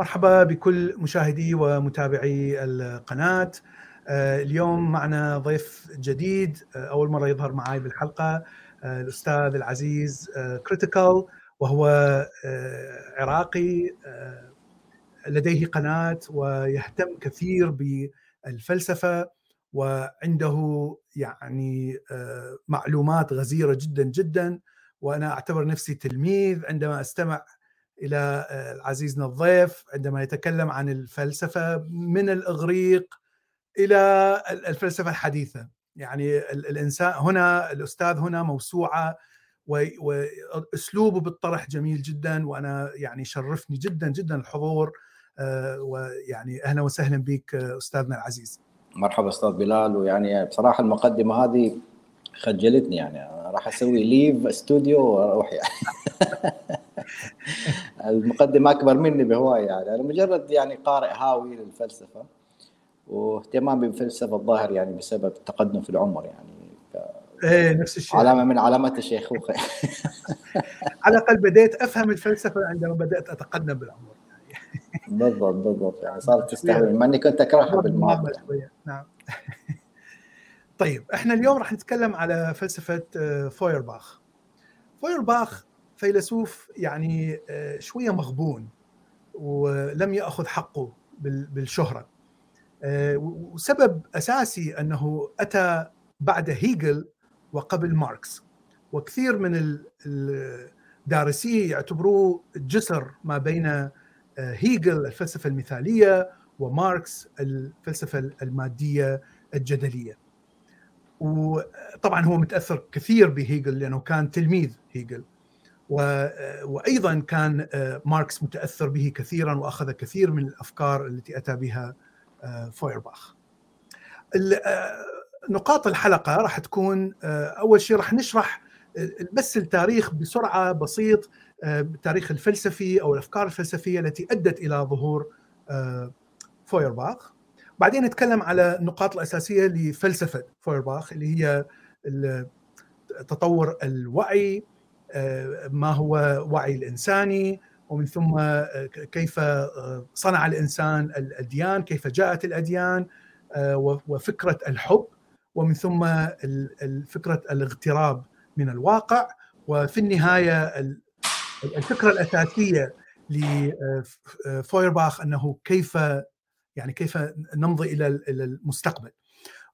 مرحبا بكل مشاهدي ومتابعي القناة. آه، اليوم معنا ضيف جديد آه، أول مرة يظهر معي بالحلقة آه، الأستاذ العزيز كريتيكال وهو عراقي لديه قناة ويهتم كثير بالفلسفة وعنده يعني معلومات غزيرة جدا جدا وأنا أعتبر نفسي تلميذ عندما أستمع إلى آه، عزيزنا الضيف عندما يتكلم عن الفلسفة من الإغريق إلى الفلسفة الحديثة. يعني الإنسان هنا الأستاذ هنا موسوعة وأسلوبه بالطرح جميل جدا وأنا يعني شرفني جدا جدا الحضور آه، ويعني أهلا وسهلا بك أستاذنا العزيز. مرحبا أستاذ بلال. ويعني بصراحة المقدمة هذه خجلتني يعني راح أسوي ليف استوديو وأروح يعني. المقدمة أكبر مني بهواية يعني. أنا مجرد يعني قارئ هاوي للفلسفة واهتمامي بالفلسفة الظاهر يعني بسبب التقدم في العمر يعني. إيه نفس الشيء. علامة من علامات الشيخوخه على الأقل بديت أفهم الفلسفة عندما بدأت أتقدم بالعمر بالضبط بالضبط يعني. صارت تستهوي مع إني كنت أكرهها بالماضي يعني. نعم. طيب إحنا اليوم راح نتكلم على فلسفة آه، فويرباخ. فويرباخ فيلسوف يعني آه، شوية مغبون ولم يأخذ حقه بالشهرة. آه، وسبب أساسي أنه أتى بعد هيجل وقبل ماركس. وكثير من الدارسيه يعتبروه جسر ما بين هيجل الفلسفة المثالية وماركس الفلسفة المادية الجدلية. وطبعا هو متأثر كثير بهيجل لأنه كان تلميذ هيجل. وأيضا كان آه، ماركس متأثر به كثيرا وأخذ كثير من الأفكار التي أتى بها آه، فويرباخ. آه، نقاط الحلقة راح تكون أول شيء راح نشرح بس التاريخ بسرعة بسيط التاريخ الفلسفي أو الأفكار الفلسفية التي أدت إلى ظهور فويرباخ بعدين نتكلم على النقاط الأساسية لفلسفة فويرباخ اللي هي تطور الوعي آه، ما هو وعي الإنساني ومن ثم آه، كيف آه، صنع الإنسان الأديان كيف جاءت الأديان وفكرة الحب ومن ثم فكرة الاغتراب من الواقع وفي النهاية الفكرة الأساسية لفويرباخ أنه كيف يعني كيف نمضي إلى إلى المستقبل.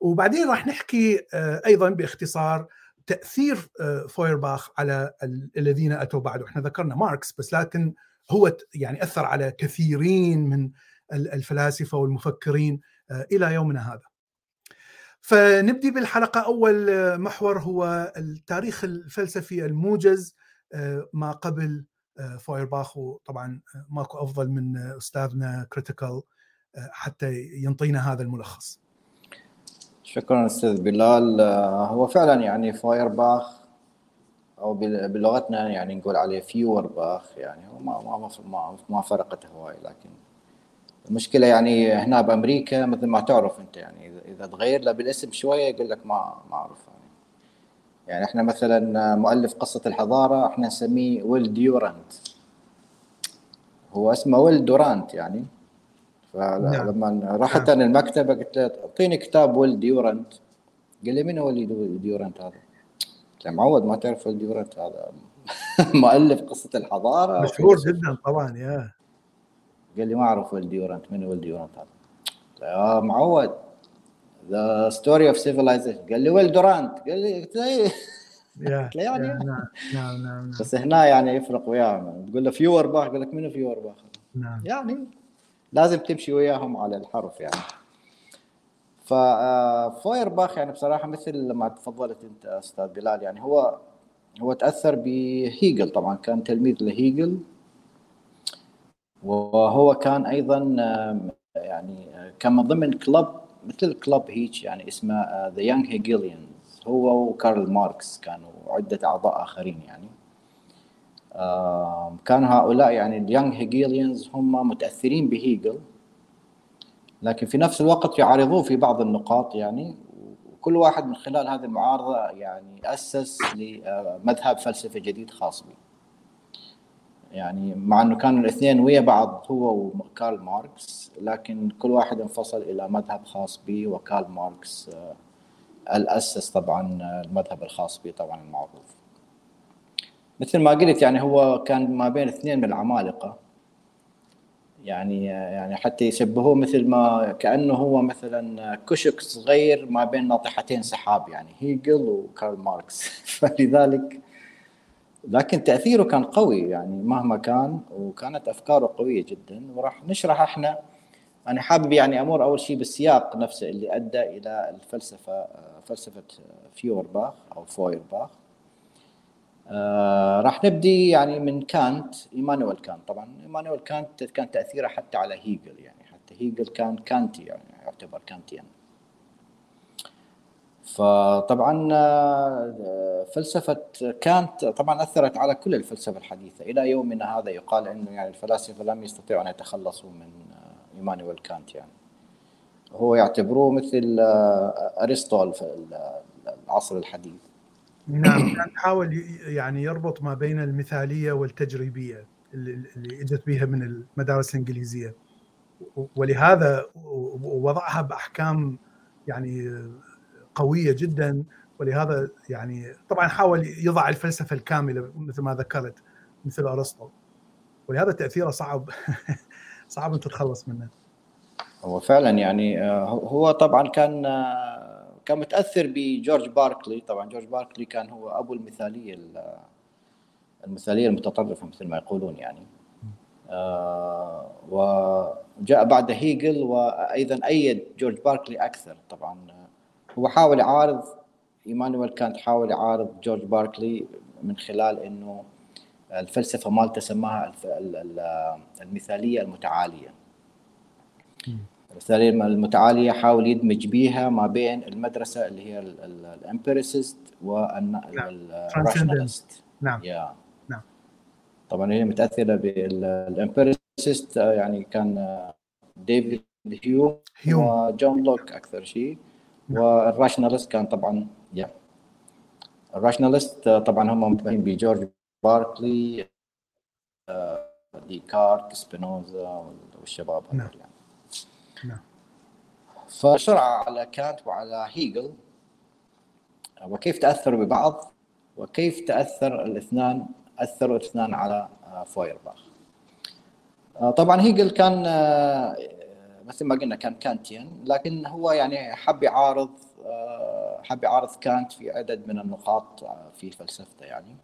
وبعدين راح نحكي آه، أيضا باختصار تأثير آه، فويرباخ على الذين أتوا بعده. إحنا ذكرنا ماركس بس لكن هو يعني أثر على كثيرين من الفلاسفة والمفكرين آه، إلى يومنا هذا. فنبدي بالحلقة أول محور هو التاريخ الفلسفي الموجز ما قبل فويرباخ وطبعا ماكو أفضل من أستاذنا كريتيكال حتى ينطينا هذا الملخص. شكرا أستاذ بلال. آه، هو فعلا يعني فايرباخ أو بلغتنا يعني نقول عليه فيور باخ يعني هو ما ما ما فرقت هواي لكن المشكلة يعني هنا بأمريكا مثل ما تعرف أنت يعني إذا تغير له بالاسم شوية يقول لك ما ما أعرف يعني. يعني إحنا مثلا مؤلف قصة الحضارة إحنا نسميه ويل ديورانت. هو اسمه ويل دورانت يعني. فلما نعم. رحت نعم. أنا المكتبة قلت له أعطيني كتاب ويل ديورنت. قال لي من هو اللي ديورنت هذا؟ قلت له معود ما تعرف ويل ديورنت هذا. مؤلف قصة الحضارة. مشهور جدا طبعا يا. قال لي ما أعرف ويل ديورنت من ويل ديورنت هذا؟ يا معود The Story of Civilization قال لي ويل دورانت. قال لي قلت له إيه؟ يعني؟ نعم نعم نعم بس هنا يعني يفرق وياه. تقول له فيور باخ؟ يقول لك منو فيور باخ؟ نعم. يعني لازم تمشي وياهم على الحرف يعني. ففويرباخ آه، يعني بصراحة مثل ما تفضلت أنت أستاذ بلال يعني هو هو تأثر بهيجل طبعا كان تلميذ لهيجل. وهو كان أيضا يعني كان من ضمن club مثل club هيك يعني اسمه the Young Hegelians هو وكارل ماركس كانوا عدة أعضاء آخرين يعني. كان هؤلاء يعني ال Young Hegelians هم متأثرين بهيجل لكن في نفس الوقت يعارضوه في بعض النقاط يعني وكل واحد من خلال هذه المعارضة يعني أسس لمذهب فلسفي جديد خاص به. يعني مع إنه كانوا الاثنين ويا بعض هو وكارل ماركس لكن كل واحد انفصل إلى مذهب خاص به وكارل ماركس آه، الأسس طبعا المذهب الخاص به طبعا المعروف مثل ما قلت يعني هو كان ما بين اثنين من العمالقة. يعني يعني حتى يشبهوه مثل ما كأنه هو مثلا كشك صغير ما بين ناطحتين سحاب يعني هيجل وكارل ماركس. فلذلك لكن تأثيره كان قوي يعني مهما كان وكانت أفكاره قوية جدا. وراح نشرح إحنا أنا حابب يعني أمر أول شيء بالسياق نفسه اللي أدى إلى الفلسفة فلسفة فيورباخ أو فويرباخ. آه راح نبدي يعني من كانت إيمانويل كانت. طبعا إيمانويل كانت كان تأثيره حتى على هيجل يعني حتى هيجل كان كانتي يعني يعتبر كانتيان. فطبعا آه، فلسفة كانت طبعا أثرت على كل الفلسفة الحديثة. إلى يومنا هذا يقال انه يعني الفلاسفة لم يستطيعوا أن يتخلصوا من آه، إيمانويل كانت يعني. هو يعتبروه مثل في العصر الحديث. نعم. كان يحاول يعني يربط ما بين المثالية والتجريبية اللي إجت بها من المدارس الإنجليزية. ولهذا وضعها بأحكام يعني قوية جدا. ولهذا يعني طبعا حاول يضع الفلسفة الكاملة مثل ما ذكرت مثل أرسطو. ولهذا تأثيره صعب. صعب أن تتخلص منه. هو فعلا يعني آه، هو طبعا كان آه، كان متأثر بجورج باركلي. طبعا جورج باركلي كان هو أبو المثالية المثالية المتطرفة مثل ما يقولون يعني. آه وجاء بعد هيجل وأيضا أيد جورج باركلي أكثر. طبعا هو حاول يعارض إيمانويل كانت حاول يعارض جورج باركلي من خلال إنه الفلسفة مالته سماها المثالية المتعالية. المثاليه المتعالية حاول يدمج بيها ما بين المدرسة اللي هي ال empiricist وال rationalist نعم. نعم. طبعا هي متأثرة بال empiricist يعني كان ديفيد هيوم, هيوم. وجون لوك أكثر شيء. وال rationalist كان طبعا يا ال rationalist طبعا هم متبعين بجورج باركلي آه، ديكارت سبينوزا والشباب نعم. يعني نعم. فشرع على كانت وعلى هيجل وكيف تأثروا ببعض وكيف تأثر الاثنان أثروا الاثنان على آه، فويرباخ آه، طبعا هيجل كان مثل ما قلنا كان كانتيان لكن هو يعني حب يعارض آه، حب يعارض كانت في عدد من النقاط آه، في فلسفته يعني.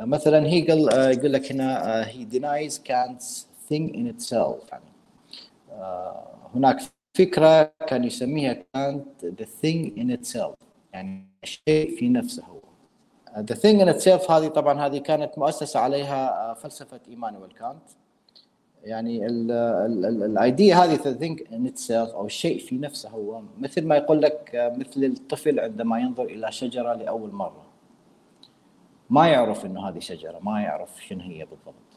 آه، مثلا هيجل يقول لك هنا he denies Kant's thing in itself يعني. هناك فكرة كان يسميها كانت the thing in itself يعني الشيء في نفسه. هو the thing in itself هذه طبعا هذه كانت مؤسسة عليها فلسفة إيمانويل كانت. يعني ال idea هذه thing in itself أو الشيء في نفسه هو مثل ما يقول لك مثل الطفل عندما ينظر إلى شجرة لأول مرة. ما يعرف إنه هذه شجرة ما يعرف شنو هي بالضبط.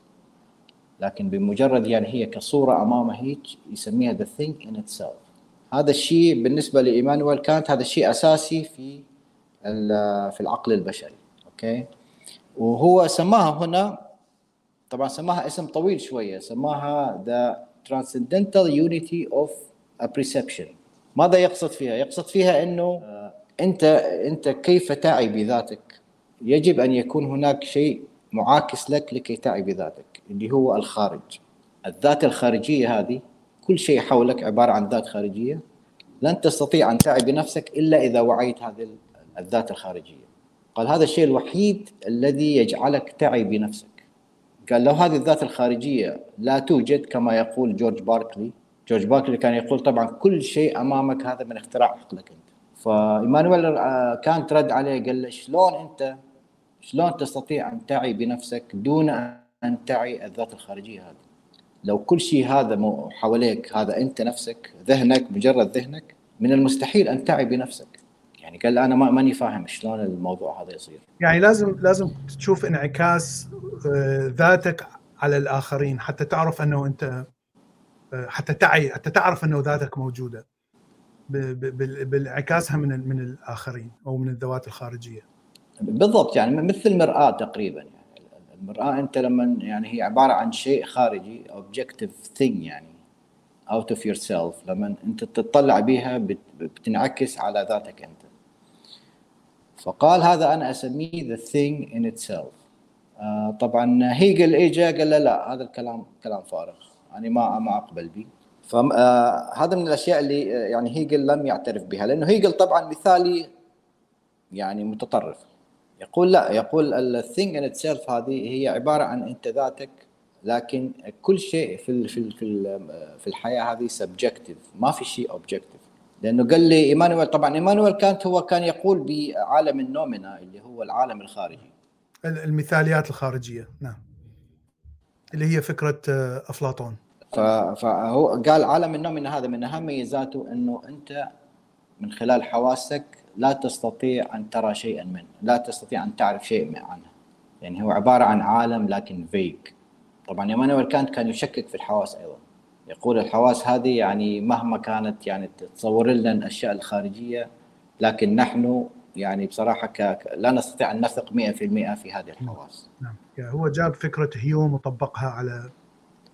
لكن بمجرد يعني هي كصورة امامه هيك يسميها the thing in itself هذا الشيء بالنسبة لإيمانويل كانت هذا الشيء أساسي في في العقل البشري okay وهو سماها هنا طبعا سماها اسم طويل شوية سماها the Transcendental Unity of Apperception ماذا يقصد فيها؟ يقصد فيها إنه آه، أنت أنت كيف تعي بذاتك؟ يجب أن يكون هناك شيء معاكس لك لكي تعي بذاتك اللي هو الخارج. الذات الخارجية هذه كل شيء حولك عبارة عن ذات خارجية لن تستطيع أن تعي بنفسك إلا إذا وعيت هذه الذات الخارجية. قال هذا الشيء الوحيد الذي يجعلك تعي بنفسك. قال لو هذه الذات الخارجية لا توجد كما يقول جورج باركلي. جورج باركلي كان يقول طبعا كل شيء أمامك هذا من اختراع عقلك أنت. فإيمانويل آه، كان ترد عليه قال له شلون أنت شلون تستطيع أن تعي بنفسك دون أن تعي الذات الخارجية هذه؟ لو كل شيء هذا حواليك هذا أنت نفسك ذهنك مجرد ذهنك من المستحيل أن تعي بنفسك. يعني قال أنا ما ماني فاهم شلون الموضوع هذا يصير. يعني لازم لازم تشوف انعكاس آه، ذاتك على الآخرين حتى تعرف أنه أنت آه، حتى تعي حتى تعرف أنه ذاتك موجودة. بانعكاسها من من الآخرين أو من الذوات الخارجية. بالضبط يعني مثل المراه تقريبا يعني المرآة أنت لما يعني هي عبارة عن شيء خارجي objective thing يعني out of yourself لما أنت تطلع بها بتنعكس على ذاتك أنت. فقال هذا أنا أسميه the thing in itself. آه طبعا هيجل اجى قال له لا هذا الكلام كلام فارغ يعني ما ما أقبل به. فهذا من الأشياء اللي يعني هيجل لم يعترف بها لأنه هيجل طبعا مثالي يعني متطرف. يقول لا يقول ال thing in itself هذه هي عبارة عن أنت ذاتك لكن كل شيء في في في في الحياة هذه subjective ما في شيء objective لأنه قال لي إيمانويل طبعا إيمانويل كانت هو كان يقول بعالم ال noumena اللي هو العالم الخارجي. المثاليات الخارجية نعم. اللي هي فكرة آه، أفلاطون. فهو قال عالم النومنا هذا من اهم ميزاته إنه أنت من خلال حواسك لا تستطيع أن ترى شيئا منه لا تستطيع أن تعرف شيء عنه. يعني هو عبارة عن عالم لكن فيك طبعا ايمانويل كانت كان يشكك في الحواس أيضا. يقول الحواس هذه يعني مهما كانت يعني تصور لنا الأشياء الخارجية لكن نحن يعني بصراحة ك... لا نستطيع أن نثق 100% في هذه الحواس. نعم. يعني هو جاب فكرة هيوم وطبقها على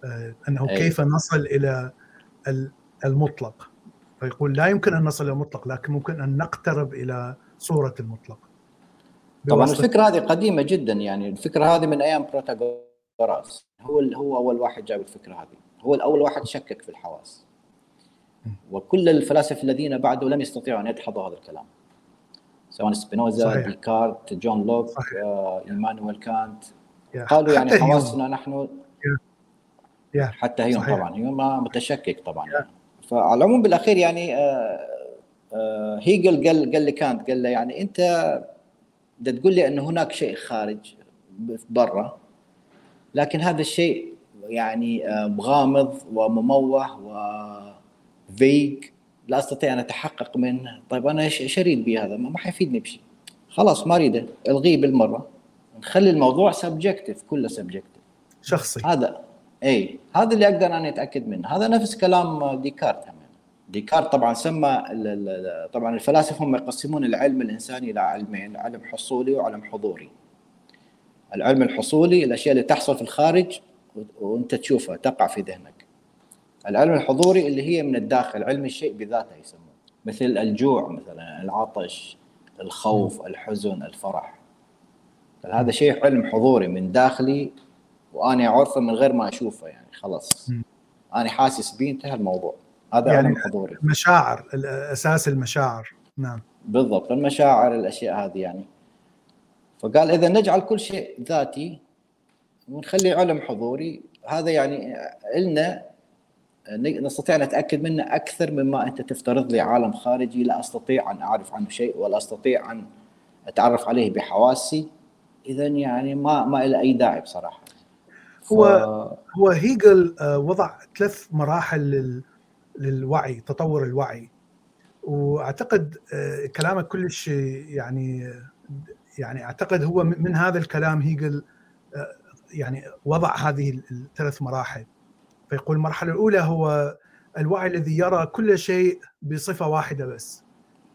آه، أنه أي. كيف نصل إلى المطلق. فيقول لا يمكن أن نصل إلى المطلق لكن ممكن أن نقترب إلى صورة المطلق. طبعا الفكرة هذه قديمة جدا يعني الفكرة هذه من أيام بروتاغوراس. هو هو أول واحد جاب الفكرة هذه. هو الأول واحد شكك في الحواس. وكل الفلاسفة الذين بعده لم يستطيعوا أن يدحضوا هذا الكلام. سواء سبينوزا صحيح. ديكارت جون لوك آه، إيمانويل كانت. قالوا يعني حواسنا نحن حتى هيوم طبعا. هيوم متشكك طبعا. يعني. فعلى العموم بالأخير يعني آه آه هيجل قال قال لكانت قال له يعني أنت بدك تقول لي انه هناك شيء خارج برا لكن هذا الشيء يعني آه غامض ومموه و vague لا أستطيع أن أتحقق منه. طيب أنا إيش أريد به هذا؟ ما حيفيدني بشيء. خلاص ما أريده. إلغيه بالمرة. نخلي الموضوع subjective كله subjective شخصي. هذا اي هذا اللي أقدر أنا أتأكد منه. هذا نفس كلام ديكارت هم ديكارت طبعا سمى طبعا الفلاسفة هم يقسمون العلم الإنساني إلى علمين علم حصولي وعلم حضوري. العلم الحصولي الأشياء اللي تحصل في الخارج وأنت تشوفها تقع في ذهنك. العلم الحضوري اللي هي من الداخل علم الشيء بذاته يسمونه مثل الجوع مثلا العطش الخوف الحزن الفرح. هذا شيء علم حضوري من داخلي وأنا اعرفه من غير ما أشوفه يعني خلاص. أنا حاسس به انتهى الموضوع. هذا يعني علم حضوري. مشاعر أساس المشاعر. نعم. بالضبط المشاعر الأشياء هذه يعني. فقال إذا نجعل كل شيء ذاتي ونخلي علم حضوري هذا يعني لنا نستطيع أن نتأكد منه أكثر مما أنت تفترض لي عالم خارجي. لا أستطيع أن أعرف عنه شيء ولا أستطيع أن أتعرف عليه بحواسي. اذا يعني ما ما له أي داعي بصراحة. هو هو هيجل آه، وضع ثلاث مراحل للوعي تطور الوعي. وأعتقد آه، كلامك كلش يعني يعني أعتقد هو من هذا الكلام هيجل آه، يعني وضع هذه الثلاث مراحل. فيقول المرحلة الأولى هو الوعي الذي يرى كل شيء بصفة واحدة بس.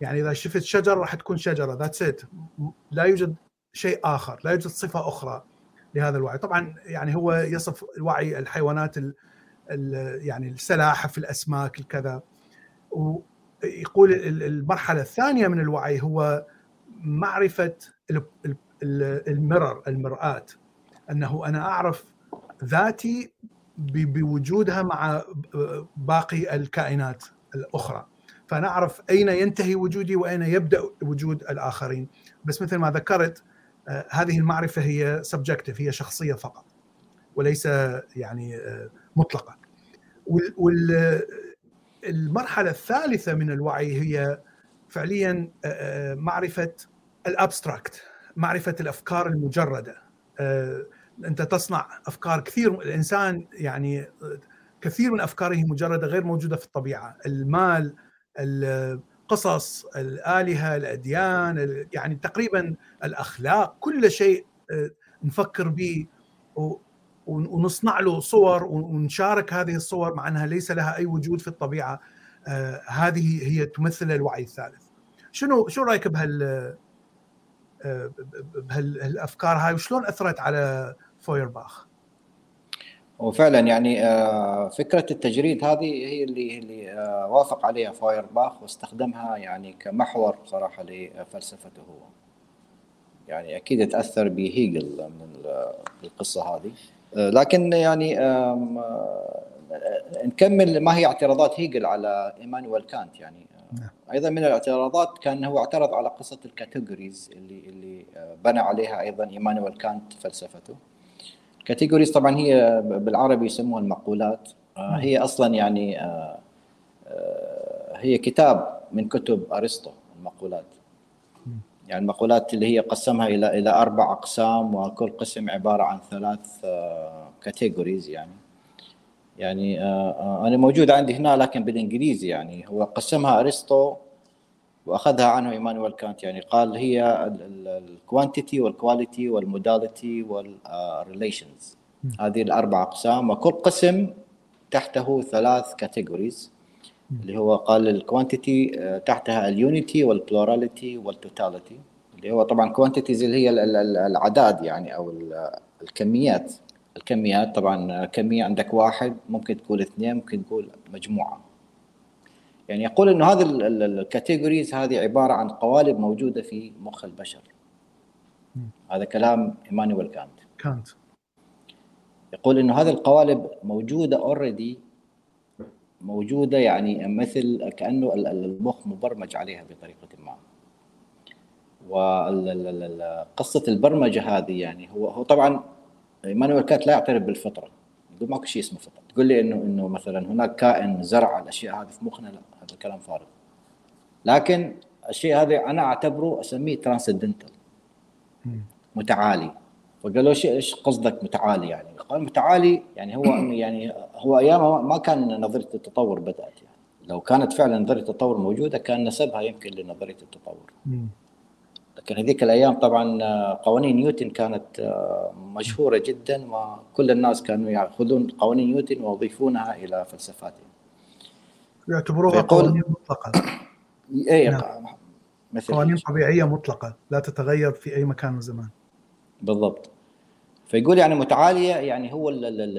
يعني إذا شفت شجر راح تكون شجرة ذاتس ات لا يوجد شيء آخر لا يوجد صفة أخرى. لهذا الوعي. طبعا يعني هو يصف الوعي الحيوانات ال ال يعني السلاحف الأسماك الكذا. ويقول المرحلة الثانية من الوعي هو معرفة المرر المرآة. أنه أنا أعرف ذاتي بوجودها مع باقي الكائنات الأخرى. فأنا أعرف أين ينتهي وجودي وأين يبدأ وجود الآخرين. بس مثل ما ذكرت هذه المعرفة هي سبجكتيف هي شخصية فقط وليس يعني آه، مطلقة. والمرحله الثالثة من الوعي هي فعليا آه، معرفة الابستراكت معرفة الأفكار المجردة. أنت تصنع أفكار كثير الإنسان يعني كثير من أفكاره مجردة غير موجودة في الطبيعة. المال القصص الآلهة الأديان يعني تقريبا الأخلاق كل شيء آه، نفكر به ونصنع له صور ونشارك هذه الصور مع أنها ليس لها أي وجود في الطبيعة آه، هذه هي تمثل الوعي الثالث. شنو شو رأيك بهال آه، بهالأفكار هاي؟ وشلون أثرت على فويرباخ؟ وفعلا يعني آه، فكرة التجريد هذه هي اللي اللي آه، وافق عليها فايرباخ واستخدمها يعني كمحور صراحة لفلسفته. هو يعني أكيد تأثر بهيجل من القصة هذه. آه، لكن يعني نكمل ما هي اعتراضات هيجل على إيمانويل كانت يعني. نعم. أيضا من الاعتراضات كان هو اعترض على قصة ال categories اللي اللي بنى عليها أيضا إيمانويل كانت فلسفته. categories طبعا هي بالعربي يسموها المقولات. آه، هي أصلا يعني آه، آه، هي كتاب من كتب أرسطو المقولات. يعني المقولات اللي هي قسمها إلى إلى أربع أقسام وكل قسم عبارة عن ثلاث categories يعني. يعني أنا موجود عندي هنا لكن بالإنجليزي يعني. هو قسمها أرسطو وأخذها عنه إيمانويل كانت. يعني قال هي الكوانتيتي والكواليتي والموداليتي والريليشنز هذه الأربع أقسام. وكل قسم تحته ثلاث categories اللي هو قال ال quantity آه، تحتها ال unity وال plurality وال totality اللي هو طبعا quantities اللي هي الاعداد يعني أو الكميات. الكميات طبعا كمية عندك واحد ممكن تقول اثنين ممكن تقول مجموعة. يعني يقول إنه هذه ال categories هذه عبارة عن قوالب موجودة في مخ البشر. هذا كلام إيمانويل كانت. كانت. يقول إنه هذه القوالب موجودة already موجودة يعني مثل كأنه المخ مبرمج عليها بطريقة ما. وقصه البرمجة هذه يعني هو هو طبعا إيمانويل كانت لا يعترف بالفطرة. يقول ماكو شيء اسمه فطرة. تقول لي انه إنه مثلا هناك كائن زرع الأشياء هذه في مخنا لا. هذا الكلام فارغ لكن الشيء هذا أنا أعتبره أسميه transcendental متعالي فقالوا إيش قصدك متعالي يعني؟ قال متعالي يعني هو يعني هو أيام ما كان نظرية التطور بدأت يعني لو كانت فعلا نظرية التطور موجودة كان نسبها يمكن لنظرية التطور. لكن هذيك الأيام طبعا قوانين نيوتن كانت آه، مشهورة جدا وكل الناس كانوا يأخذون قوانين نيوتن ويضيفونها إلى فلسفاتهم. يعتبروها قوانين مطلقة. اي نعم. قوانين طبيعية مطلقة لا تتغير في أي مكان وزمان. بالضبط. فيقول يعني متعالية يعني هو ال ال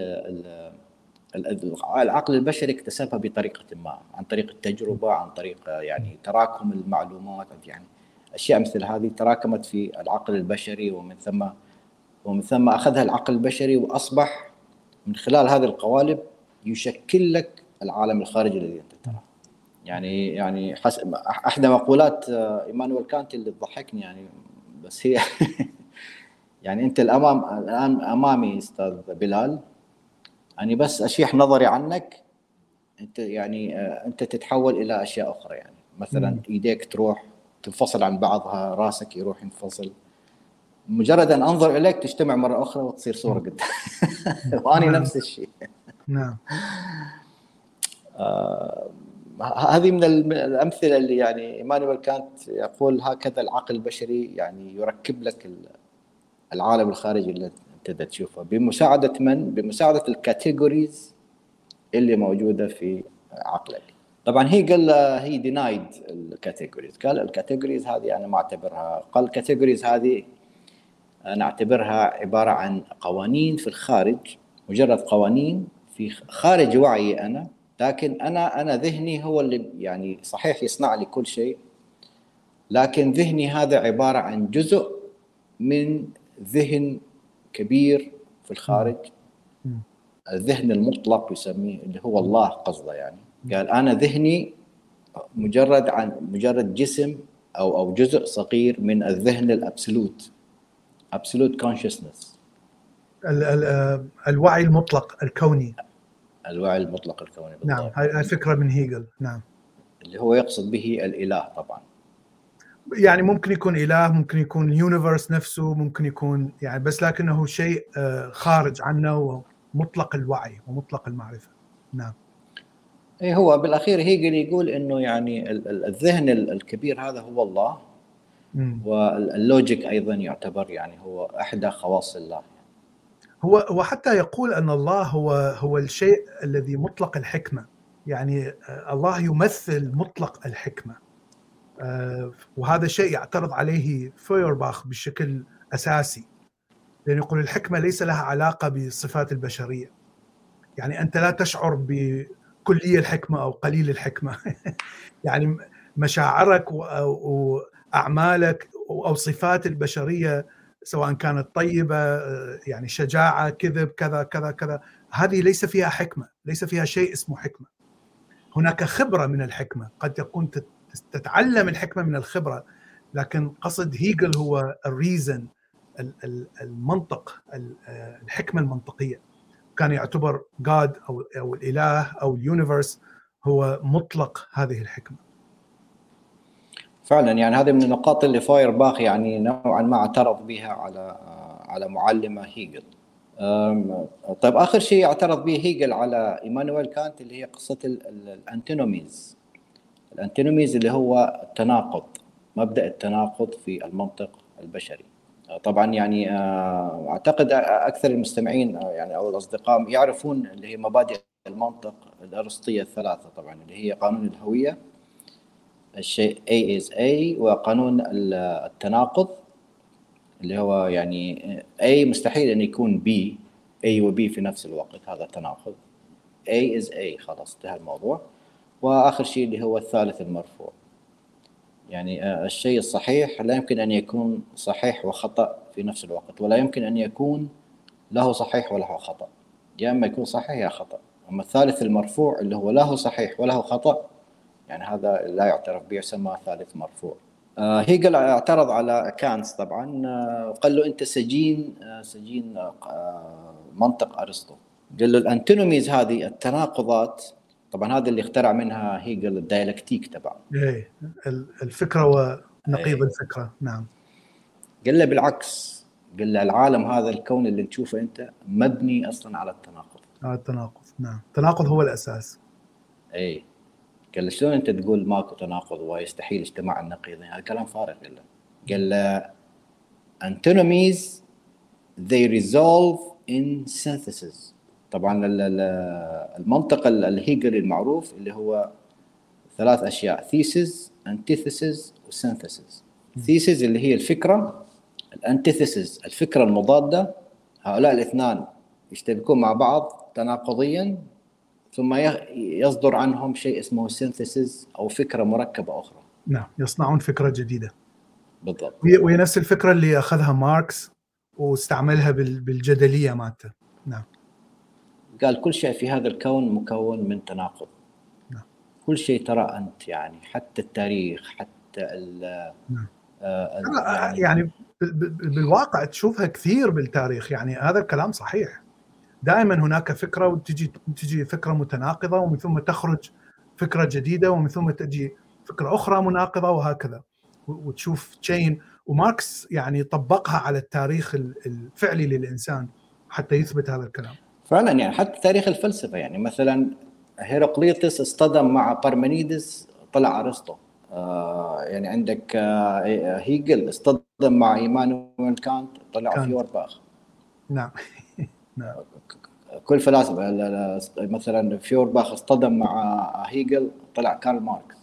ال العقل البشري اكتسبها بطريقة ما عن طريق التجربة عن طريق يعني تراكم المعلومات يعني أشياء مثل هذه تراكمت في العقل البشري ومن ثم ومن ثم أخذها العقل البشري وأصبح من خلال هذه القوالب يشكل لك العالم الخارجي الذي أنت. يعني يعني حسب أحدى مقولات آه، إيمانويل كانت اللي تضحكني يعني بس هي يعني أنت الامام الآن أمامي أستاذ بلال يعني بس أشيح نظري عنك. أنت يعني آه، أنت تتحول إلى أشياء أخرى يعني. مثلا إيديك تروح تنفصل عن بعضها راسك يروح ينفصل. مجرد أن أنظر إليك تجتمع مرة أخرى وتصير صورة قدام. واني. نفس الشيء. نعم. آه هذه من الأمثلة اللي يعني إيمانويل كانت يقول هكذا العقل البشري يعني يركب لك العالم الخارجي اللي أنت تشوفه بمساعدة من؟ بمساعدة ال categories اللي موجودة في عقلك. طبعا هي قال he denied ال categories قال ال categories هذه أنا ما أعتبرها قال ال categories هذه أنا أعتبرها عبارة عن قوانين في الخارج مجرد قوانين في خارج وعيي أنا لكن أنا أنا ذهني هو اللي يعني صحيح يصنع لي كل شيء لكن ذهني هذا عبارة عن جزء من ذهن كبير في الخارج. الذهن المطلق يسميه اللي هو الله قصده يعني. قال أنا ذهني مجرد عن مجرد جسم أو أو جزء صغير من الذهن ال absolute absolute consciousness الوعي المطلق الكوني. الوعي المطلق الكوني بالضبط. نعم هاي فكرة من هيجل نعم. اللي هو يقصد به الإله طبعا. يعني ممكن يكون إله ممكن يكون ال universe نفسه ممكن يكون يعني بس لكنه شيء آه، خارج عنا ومطلق الوعي ومطلق المعرفة. نعم. اي هو بالأخير هيجل يقول إنه يعني الذهن الكبير هذا هو الله. واللوجيك أيضا يعتبر يعني هو إحدى خواص الله. هو هو حتى يقول أن الله هو هو الشيء الذي مطلق الحكمة. يعني آه، الله يمثل مطلق الحكمة. آه، وهذا الشيء يعترض عليه فويرباخ بشكل أساسي. لأنه يقول الحكمة ليس لها علاقة بالصفات البشرية. يعني أنت لا تشعر بكلية الحكمة أو قليل الحكمة. يعني مشاعرك وأعمالك أو صفات البشرية سواء كانت طيبة يعني شجاعة كذب كذا كذا كذا. هذه ليس فيها حكمة ليس فيها شيء اسمه حكمة. هناك خبرة من الحكمة. قد تكون تتعلم الحكمة من الخبرة لكن قصد هيجل هو الريزن المنطق الحكمة المنطقية. كان يعتبر God أو أو الإله أو ال universe هو مطلق هذه الحكمة. فعلا يعني هذه من النقاط اللي فايرباخ يعني نوعا ما اعترض بها على على معلمه هيجل. طيب آخر شيء اعترض به هيجل على إيمانويل كانت اللي هي قصة ال antinomies. ال antinomies اللي هو التناقض مبدأ التناقض في المنطق البشري. طبعا يعني آه، أعتقد أكثر المستمعين آه، يعني أو الأصدقاء يعرفون اللي هي مبادئ المنطق الأرسطية الثلاثة طبعا اللي هي قانون الهوية الشيء A is A وقانون التناقض اللي هو يعني A مستحيل أن يكون B A و B في نفس الوقت هذا تناقض. A is A خلاص انتهى الموضوع. وآخر شيء اللي هو الثالث المرفوع. يعني آه، الشيء الصحيح لا يمكن أن يكون صحيح وخطأ في نفس الوقت ولا يمكن أن يكون له صحيح وله خطأ. يا إما يكون صحيح يا خطأ. أما الثالث المرفوع اللي هو له صحيح وله خطأ يعني هذا لا يعترف به يسمى ثالث مرفوع. آه هيجل اعترض على كانس طبعا آه قال له أنت سجين آه سجين منطق أرسطو. قال له الأنتونوميز هذه التناقضات طبعا هذا اللي اخترع منها هيجل الدايلكتيك تبعه. إيه الفكرة ونقيض إيه. الفكرة نعم. قال له بالعكس قال له العالم هذا الكون اللي تشوفه أنت مبني أصلا على التناقض. على التناقض نعم. التناقض هو الأساس. اي قال له شلون أنت تقول ماكو تناقض ويستحيل اجتماع النقيضين هذا كلام فارغ قال له. قال له antinomies they resolve in synthesis. طبعا المنطق الهيجلي المعروف اللي هو ثلاث أشياء thesis antithesis و synthesis thesis اللي هي الفكرة ال antithesis الفكرة المضادة. هؤلاء الاثنان يشتبكون مع بعض تناقضيا. ثم يصدر عنهم شيء اسمه synthesis أو فكرة مركبة أخرى. نعم يصنعون فكرة جديدة. بالضبط. وهي نفس الفكرة اللي أخذها ماركس واستعملها بالجدلية مالته نعم. قال كل شيء في هذا الكون مكون من تناقض. نعم. كل شيء ترى أنت يعني حتى التاريخ حتى ال نعم. آه يعني, يعني بالواقع تشوفها كثير بالتاريخ. يعني هذا الكلام صحيح. دائما هناك فكرة وتجي تجي فكرة متناقضة ومن ثم تخرج فكرة جديدة ومن ثم تجي فكرة أخرى مناقضة وهكذا. وتشوف chain وماركس يعني طبقها على التاريخ الفعلي للإنسان حتى يثبت هذا الكلام. فعلا يعني حتى تاريخ الفلسفة يعني مثلا هيراقليطس اصطدم مع بارمنيدس طلع أرسطو. آه يعني عندك آه هيجل اصطدم مع إيمانويل كانت طلع فيورباخ نعم. نعم. كل فلاسفة. مثلا فيورباخ اصطدم مع هيجل طلع كارل ماركس.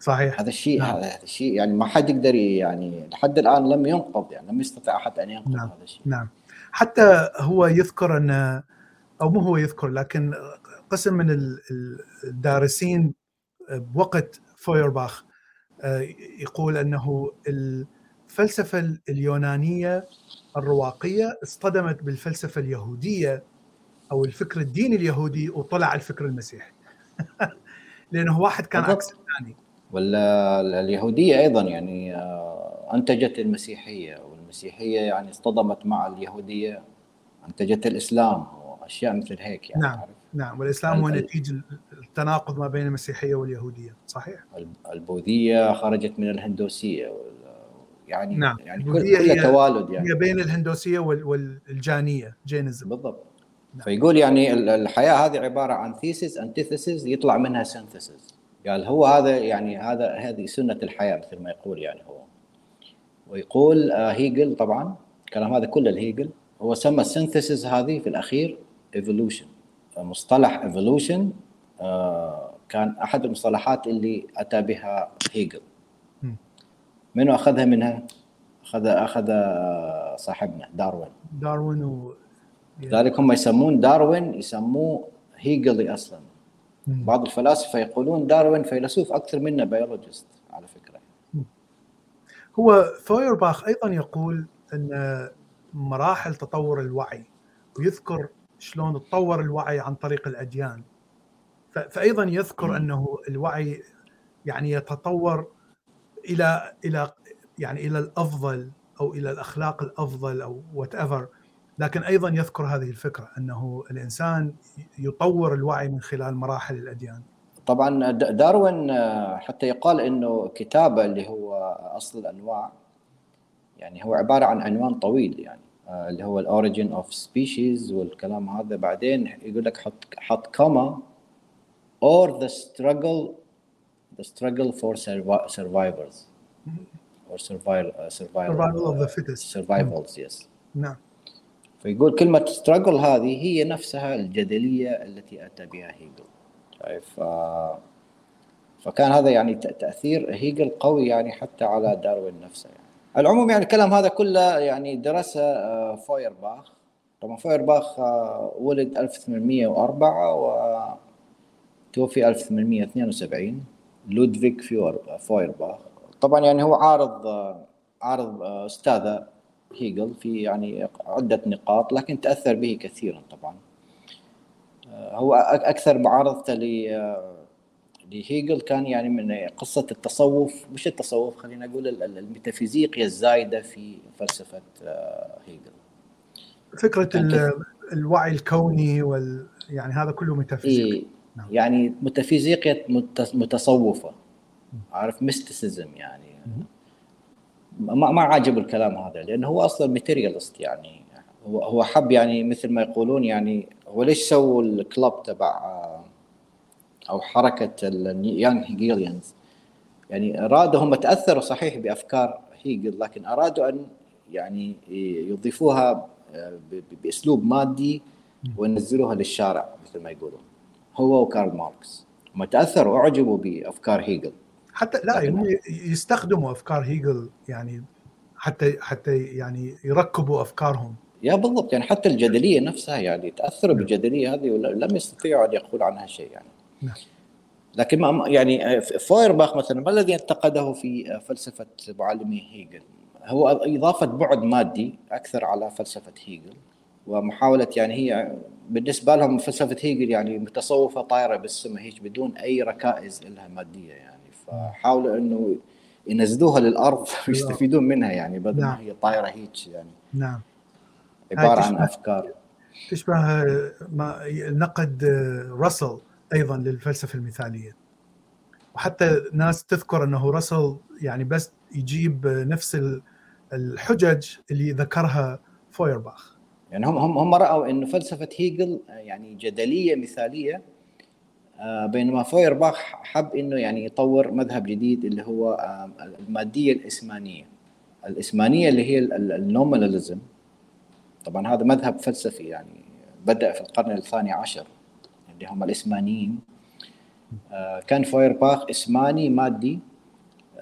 صحيح. هذا الشيء نعم. هذا الشيء يعني ما حد يقدر يعني لحد الآن لم ينقض يعني لم يستطع أحد أن ينقض نعم. هذا الشيء. نعم. حتى هو يذكر أن أو مو هو يذكر لكن قسم من الدارسين بوقت فويرباخ آه، يقول أنه الفلسفه اليونانية الرواقية اصطدمت بالفلسفة اليهودية أو الفكر الديني اليهودي وطلع الفكر المسيحي. لأنه واحد كان عكس الثاني. ولا اليهودية أيضا يعني آه، أنتجت المسيحية المسيحيه يعني اصطدمت مع اليهودية أنتجت الإسلام وأشياء مثل هيك يعني نعم نعم والإسلام هو نتيجة التناقض ما بين المسيحية واليهودية صحيح؟ البوذية خرجت من الهندوسية يعني نعم. يعني كل توالد يعني. هي بين الهندوسية والجاينية Jainism بالضبط. نعم. فيقول يعني الحياة هذه عبارة عن thesis antithesis يطلع منها synthesis قال هو هذا يعني هذا هذه سنة الحياة مثل ما يقول يعني هو. ويقول آه، هيجل طبعا الكلام هذا كله هيجل هو سمى ال synthesis هذه في الأخير evolution مصطلح evolution آه، كان أحد المصطلحات اللي أتى بها هيجل. منو أخذها منها؟ اخذ أخذ صاحبنا داروين داروين و لذلك هم يسمون داروين يسموه هيجلي أصلا مم. بعض الفلاسفة يقولون داروين فيلسوف أكثر منه بيولوجيست على فكرة هو فويرباخ أيضا يقول أن مراحل تطور الوعي ويذكر شلون تطور الوعي عن طريق الاديان فايضا يذكر. أنه الوعي يعني يتطور إلى إلى يعني إلى الأفضل أو إلى الأخلاق الأفضل أو whatever لكن أيضا يذكر هذه الفكرة أنه الإنسان يطور الوعي من خلال مراحل الأديان. طبعا داروين آه، حتى يقال إنه كتابه اللي هو أصل الأنواع يعني هو عبارة عن عنوان طويل يعني آه، اللي هو ال Origin of Species والكلام هذا. بعدين يقول لك حط حط comma or the struggle the struggle for survi- survivors. Or survival uh, survival, Survival of the fittest. survivals yes. نعم. فيقول كلمة struggle هذه هي نفسها الجدلية التي أتى بها هيجل. شايف ف- فكان هذا يعني تأثير هيجل قوي يعني حتى على داروين نفسه يعني. على العموم يعني الكلام هذا كله يعني درسه آه، فويرباخ. طبعا فويرباخ آه، ولد 1804 وتوفي 1872 لودفيك فويرباخ طبعا يعني هو عارض عارض آه، أستاذة هيجل في يعني عدة نقاط لكن تأثر به كثيرا طبعا. آه، هو أكثر معارضته ل آه، لهيجل كان يعني من قصة التصوف. مش التصوف خلينا نقول ال- ال- الميتافيزيقيا الزايدة في فلسفة هيجل. فكرة الوعي الكوني وال يعني هذا كله ميتافيزيقي. إيه. نعم. يعني ميتافيزيقيا مت- متصوفة. عارف؟ mysticism يعني. ما ما عاجبه الكلام هذا لأنه هو أصلا materialist يعني. هو هو حب يعني مثل ما يقولون يعني هو ليش سووا ال club تبع آه، أو حركة ال Young Hegelians يعني ارادوا هم تأثروا صحيح بأفكار هيجل لكن أرادوا أن يعني يضيفوها آه، بأسلوب مادي وينزلوها للشارع مثل ما يقولون. هو وكارل ماركس. هم تاثروا واعجبوا بأفكار هيجل. حتى لا هم يستخدموا أفكار هيجل يعني حتى حتى يعني يركبوا أفكارهم. يا بالضبط يعني حتى الجدلية نفسها يعني تاثروا بالجدلية هذه ولم يستطيعوا أن يقولوا عنها شيء يعني. نعم. لكن ما يعني فويرباخ مثلا ما الذي انتقده في فلسفة معلمي هيجل؟ هو إضافة بعد مادي أكثر على فلسفة هيجل. ومحاولة يعني هي بالنسبة لهم فلسفة هيجل يعني متصوفة طايرة بالسماء هيك بدون أي ركائز لها مادية يعني. فحاولوا إنه ينزلوها للأرض ويستفيدون منها يعني بدل ما نعم. هي طايرة هيك يعني. نعم. عبارة عن أفكار. تشبه ما نقد راسل أيضا للفلسفة المثالية. وحتى ناس تذكر إنه راسل يعني بس يجيب نفس ال- الحجج اللي ذكرها فويرباخ. يعني هم هم هم رأوا إنه فلسفة هيجل آه، يعني جدلية مثالية آه، بينما فويرباخ حب إنه يعني يطور مذهب جديد اللي هو آه، المادية الإسمانية. الإسمانية اللي هي النوميناليزم طبعا هذا مذهب فلسفي يعني بدأ في القرن الثاني عشر اللي هم الإسمانيين. كان فويرباخ إسماني مادي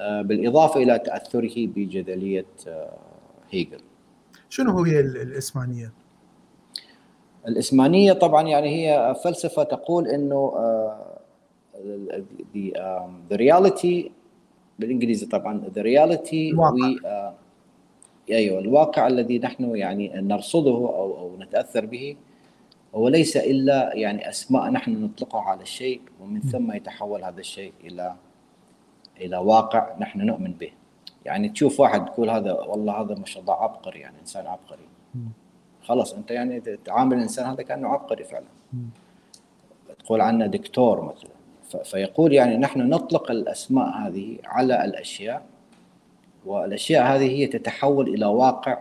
بالإضافة إلى تأثره بجدلية هيجل. شنو هي ال- الإسمانية؟ الإسمانية طبعا يعني هي فلسفة تقول إنه آه، the, um, the reality بالإنجليزي طبعا the reality الواقع. we, آه، أيوه الواقع الذي نحن يعني نرصده أو أو نتأثر به هو ليس إلا يعني أسماء نحن نطلقها على الشيء ومن ثم يتحول هذا الشيء إلى إلى واقع نحن نؤمن به يعني تشوف واحد تقول هذا والله هذا ما شاء الله عبقري يعني إنسان عبقري. خلاص انت يعني تعامل الإنسان هذا كأنه عبقري فعلا. تقول عنه دكتور مثلا فيقول يعني نحن نطلق الأسماء هذه على الأشياء والأشياء هذه هي تتحول إلى واقع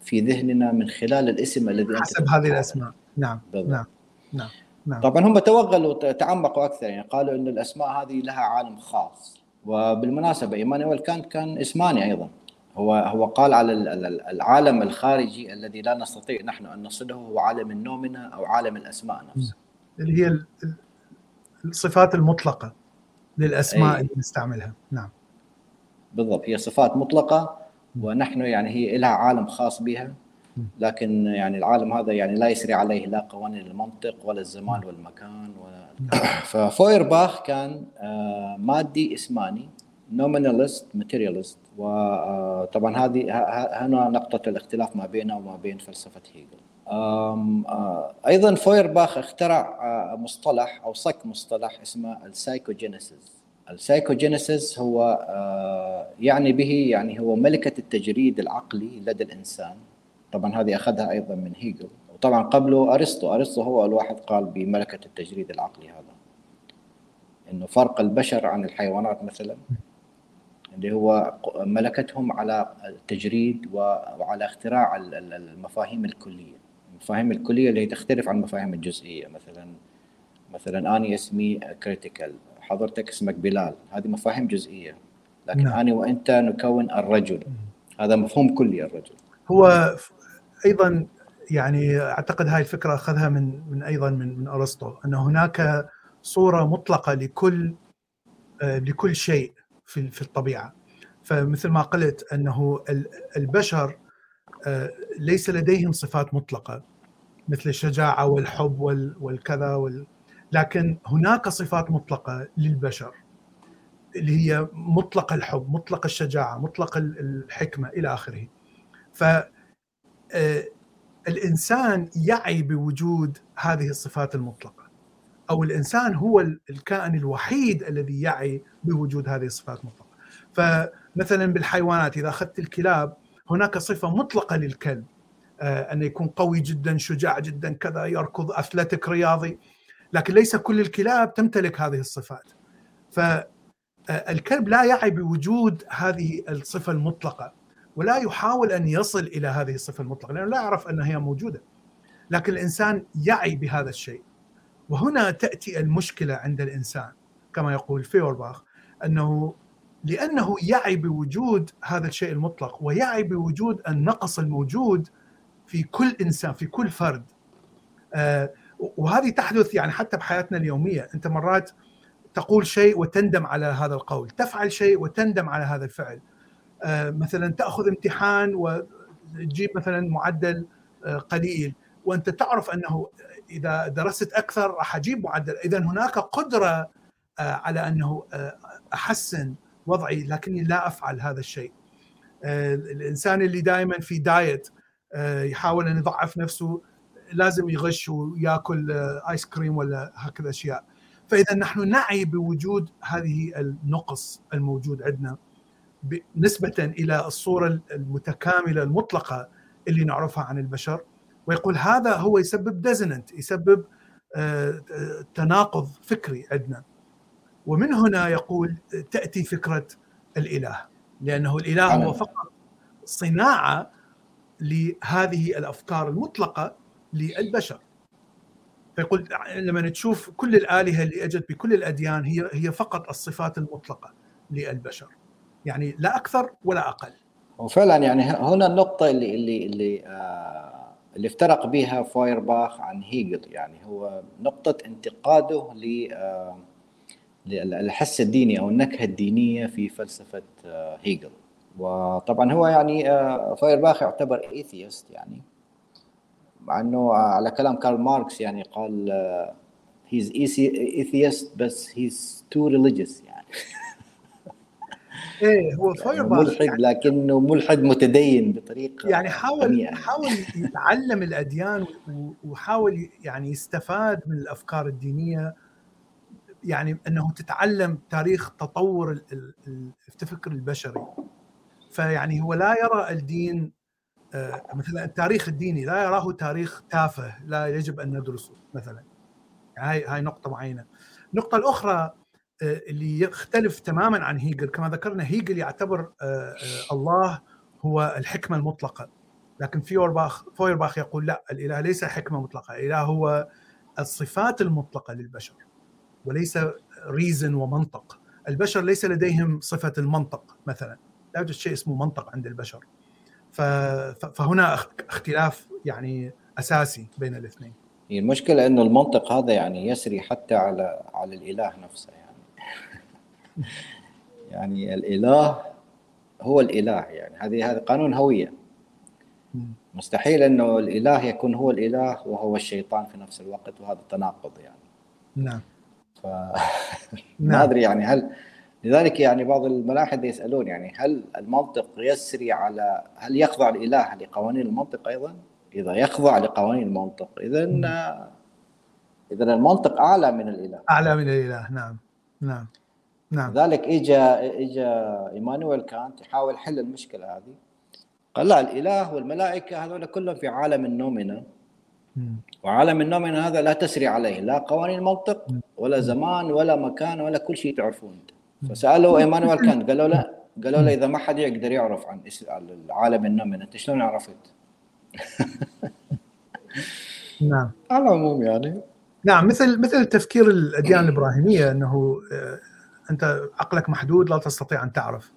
في ذهننا من خلال الاسم الذي حسب هذه. الأسماء نعم بالضبط. نعم نعم نعم طبعا هم توغلوا تعمقوا أكثر يعني قالوا إن الأسماء هذه لها عالم خاص وبالمناسبة إيمانويل كانت كان إسماني أيضا هو هو قال على ال- ال- العالم الخارجي الذي لا نستطيع نحن أن نصله هو عالم النومنا أو عالم الأسماء نفسها. اللي هي ال- ال- الصفات المطلقة للأسماء أي. اللي نستعملها. نعم. بالضبط هي صفات مطلقة ونحن يعني هي لها عالم خاص بها لكن يعني العالم هذا يعني لا يسري عليه لا قوانين المنطق ولا الزمان والمكان ولا ففويرباخ كان آه، مادي إسماني. nominalist materialist وطبعا هذه هنا نقطة الاختلاف ما بينه وما بين فلسفة هيجل. آه، أيضا فويرباخ اخترع آه، مصطلح أو صك مصطلح اسمه ال psychogenesis. السايكوجينيسيس هو يعني به يعني هو ملكة التجريد العقلي لدى الإنسان. طبعا هذه أخذها أيضا من هيجل. وطبعا قبله أرسطو أرسطو هو الواحد قال بملكة التجريد العقلي هذا. إنه فرق البشر عن الحيوانات مثلا. اللي هو ملكتهم على التجريد وعلى اختراع المفاهيم الكلية. المفاهيم الكلية اللي هي تختلف عن المفاهيم الجزئية. مثلا مثلا أني اسمي كريتيكال حضرتك اسمك بلال. هذه مفاهيم جزئية. لكن نعم. أنا وأنت نكون الرجل. هذا مفهوم كلي الرجل. هو أيضا يعني أعتقد هاي الفكرة أخذها من من أيضا من من أرسطو أن هناك صورة مطلقة لكل لكل شيء. في في الطبيعة. فمثل ما قلت أنه البشر آه، ليس لديهم صفات مطلقة مثل الشجاعة والحب والكذا وال لكن هناك صفات مطلقة للبشر اللي هي مطلق الحب مطلق الشجاعة مطلق الحكمة إلى آخره. ف آه، الإنسان يعي بوجود هذه الصفات المطلقة. أو الإنسان هو الكائن الوحيد الذي يعي بوجود هذه الصفات المطلقه فمثلا بالحيوانات إذا أخذت الكلاب هناك صفة مطلقة للكلب آه، انه يكون قوي جدا شجاع جدا كذا يركض اثلتيك رياضي. لكن ليس كل الكلاب تمتلك هذه الصفات. فالكلب آه، لا يعي بوجود هذه الصفة المطلقة ولا يحاول أن يصل إلى هذه الصفة المطلقة لأنه لا يعرف أنها هي موجودة. لكن الإنسان يعي بهذا الشيء. وهنا تأتي المشكلة عند الإنسان كما يقول فيورباخ أنه لأنه يعي بوجود هذا الشيء المطلق ويعي بوجود النقص الموجود في كل إنسان في كل فرد. آه وهذه تحدث يعني حتى بحياتنا اليومية. أنت مرات تقول شيء وتندم على هذا القول تفعل شيء وتندم على هذا الفعل. آه، مثلا تأخذ امتحان وتجيب مثلا معدل آه، قليل وأنت تعرف أنه إذا درست أكثر راح أجيب معدل. اذا هناك قدرة آه، على أنه أحسن وضعي لكني لا أفعل هذا الشيء. الإنسان اللي دائما في diet يحاول أن يضعف نفسه لازم يغش ويأكل آيس كريم ولا هكذا أشياء. فإذا نحن نعي بوجود هذه النقص الموجود عندنا نسبة إلى الصورة المتكاملة المطلقة اللي نعرفها عن البشر. ويقول هذا هو يسبب dissonance يسبب آه، تناقض فكري عندنا. ومن هنا يقول تأتي فكرة الإله لأنه الإله هو فقط صناعة لهذه الأفكار المطلقة للبشر. فيقول لما تشوف كل الآلهة اللي أجت بكل الأديان هي هي فقط الصفات المطلقة للبشر. يعني لا أكثر ولا أقل. وفعلا يعني هنا النقطه اللي اللي اللي آه اللي افترق بها فايرباخ عن هيجل يعني هو نقطة انتقاده ل آه للحس الديني أو النكهة الدينية في فلسفة آه هيجل. وطبعا هو يعني آه فايرباخ يعتبر atheist يعني مع إنه على كلام كارل ماركس يعني قال he's atheist بس he's too religious يعني. إيه هو فاير ملحد يعني لكنه ملحد متدين بطريقة يعني حاول حاول يتعلم الأديان وحاول يعني يستفاد من الأفكار الدينية. يعني أنه تتعلم تاريخ تطور الفكر البشري. فيعني هو لا يرى الدين آه، مثلا التاريخ الديني لا يراه تاريخ تافه لا يجب أن ندرسه مثلا. يعني هاي هاي نقطة معينة. النقطة الأخرى اللي يختلف تماما عن هيجل. كما ذكرنا هيجل يعتبر آه، آه، الله هو الحكمة المطلقة. لكن فيورباخ فويرباخ يقول لا الإله ليس حكمة مطلقة. الإله هو الصفات المطلقة للبشر وليس ريزن ومنطق. البشر ليس لديهم صفة المنطق مثلا. لا يوجد شيء اسمه منطق عند البشر. فهنا اختلاف يعني أساسي بين الاثنين. المشكلة إنه المنطق هذا يعني يسري حتى على على الإله نفسه. يعني الإله هو الإله يعني. هذه هذا قانون هوية. مستحيل إنه الإله يكون هو الإله وهو الشيطان في نفس الوقت وهذا تناقض يعني. نعم. ف ما أدري يعني هل لذلك يعني بعض الملاحده يسألون يعني هل المنطق يسري على هل يخضع الإله لقوانين المنطق أيضا؟ إذا يخضع لقوانين المنطق اذا اذا المنطق أعلى من الإله. أعلى من الإله نعم نعم. نعم. لذلك اجى اجى إيمانويل كانت يحاول حل المشكلة هذه. قال لا الإله والملائكة هذول كلهم في عالم النومنا وعالم النومنا هذا لا تسري عليه لا قوانين المنطق ولا زمان ولا مكان ولا كل شيء تعرفون فسألوا إيمانويل كانت قالوا لا قالوا له إذا ما حد يقدر يعرف عن العالم النومنا أنت شلون عرفت؟ نعم. على العموم يعني. نعم مثل مثل تفكير الأديان الإبراهيمية إنه آه، أنت عقلك محدود لا تستطيع أن تعرف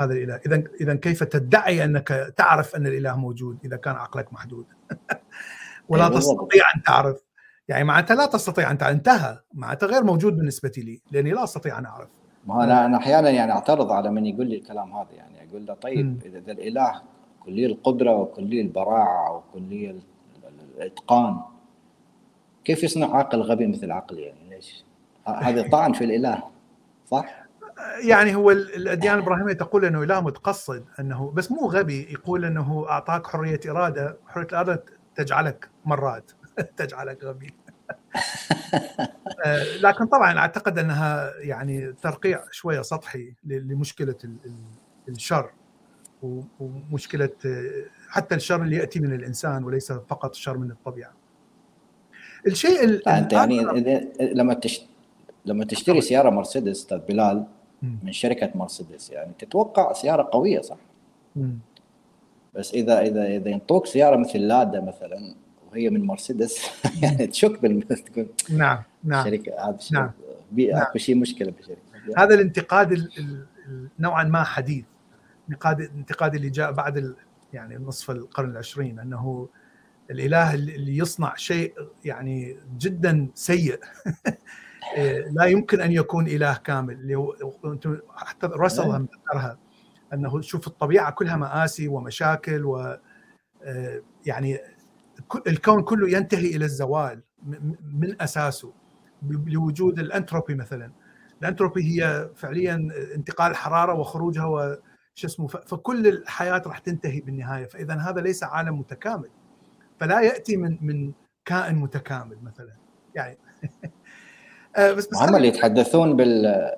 هذا الإله. اذا اذا كيف تدعي أنك تعرف أن الإله موجود إذا كان عقلك محدود؟ ولا تستطيع أن تعرف. يعني معناتها لا تستطيع أن انتهى. معناتها غير موجود بالنسبة لي لأني لا أستطيع أن أعرف. ما أنا أنا أحيانا يعني أعترض على من يقول لي الكلام هذا. يعني أقول له طيب. إذا الإله كلي القدرة وكلي البراعة وكلي الإتقان كيف يصنع عقل غبي مثل عقلي؟ يعني ليش؟ هذا طعن في الإله. صح؟ يعني هو الاديان الابراهيميه تقول إنه اله متقصد إنه بس مو غبي يقول إنه أعطاك حرية إرادة حرية الإرادة تجعلك مرات تجعلك غبي آه، لكن طبعا أعتقد إنها يعني ترقيع شوية سطحي لمشكلة الشر ومشكلة حتى الشر اللي يأتي من الإنسان وليس فقط الشر من الطبيعة. الشيء أنت يعني لما تشت... لما تشتري سيارة مرسيدس أستاذ بلال من شركة مرسيدس يعني تتوقع سيارة قوية صح؟ بس إذا إذا إذا ينطوك سيارة مثل لادا مثلا وهي من مرسيدس يعني تشك بال تكون نعم نعم. الشركة هذا نعم. نعم. أكو شيء مشكلة بالشركة هذا الانتقاد نوعا ما حديث. انتقاد الانتقاد اللي جاء بعد يعني نصف القرن العشرين أنه الإله اللي يصنع شيء يعني جدا سيء. لا يمكن أن يكون إله كامل. اللي هو حتى راسل هم نعم. ذكرها أنه شوف الطبيعة كلها مآسي ومشاكل و آه، يعني الكون كله ينتهي إلى الزوال من أساسه. لوجود الأنتروبي مثلا. الأنتروبي هي فعليا انتقال الحراره وخروجها وش اسمه فكل الحياة راح تنتهي بالنهاية. فإذا هذا ليس عالم متكامل فلا يأتي من من كائن متكامل مثلا. يعني بس بس هم اللي يتحدثون بال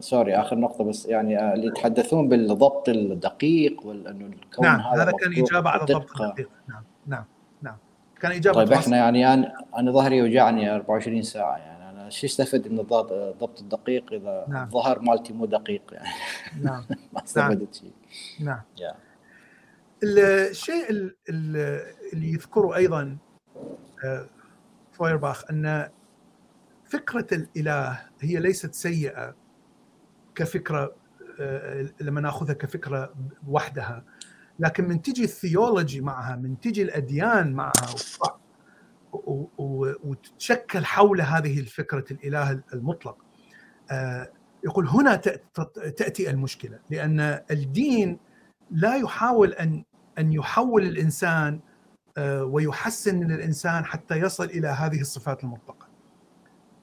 سوري آخر نقطة بس يعني آه، اللي يتحدثون بالضبط الدقيق وانه الكون نعم هذا هذا كان إجابة على الضبط الدقيق. نعم نعم نعم. كان إجابة طيب إحنا يعني أنا أنا ظهري يوجعني 24 ساعة يعني أنا شو استفدت من الضبط الدقيق إذا نعم. الظهر مالتي مو دقيق؟ يعني نعم. ما. استفدت شيء. نعم. Yeah. الشيء اللي يذكره أيضا آه، فويرباخ أن فكرة الإله هي ليست سيئة كفكرة آه، لما نأخذها كفكرة وحدها لكن من تجي الثيولوجي معها من تجي الأديان معها وتتشكل حول هذه الفكرة الإله المطلق آه، يقول هنا تأتي المشكلة لأن الدين لا يحاول أن أن يحول الإنسان آه، ويحسن من الإنسان حتى يصل إلى هذه الصفات المطلقة.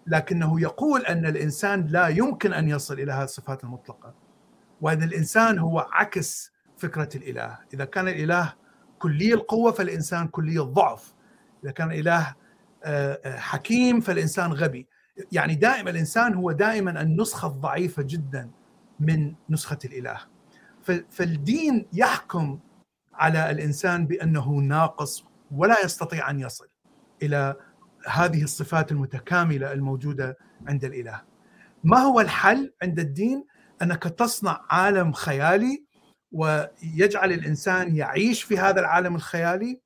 لكنه يقول أن الإنسان لا يمكن أن يصل إلى هذه الصفات المطلقة. وأن الإنسان هو عكس فكرة الإله، إذا كان الإله كلي القوة فالإنسان كلي الضعف. إذا كان الإله آه، آه، حكيم فالإنسان غبي. يعني دائما الإنسان هو دائما النسخة الضعيفة جدا من نسخة الإله. فالدين يحكم على الإنسان بأنه ناقص ولا يستطيع أن يصل إلى هذه الصفات المتكاملة الموجودة عند الإله. ما هو الحل عند الدين؟ أنك تصنع عالم خيالي ويجعل الإنسان يعيش في هذا العالم الخيالي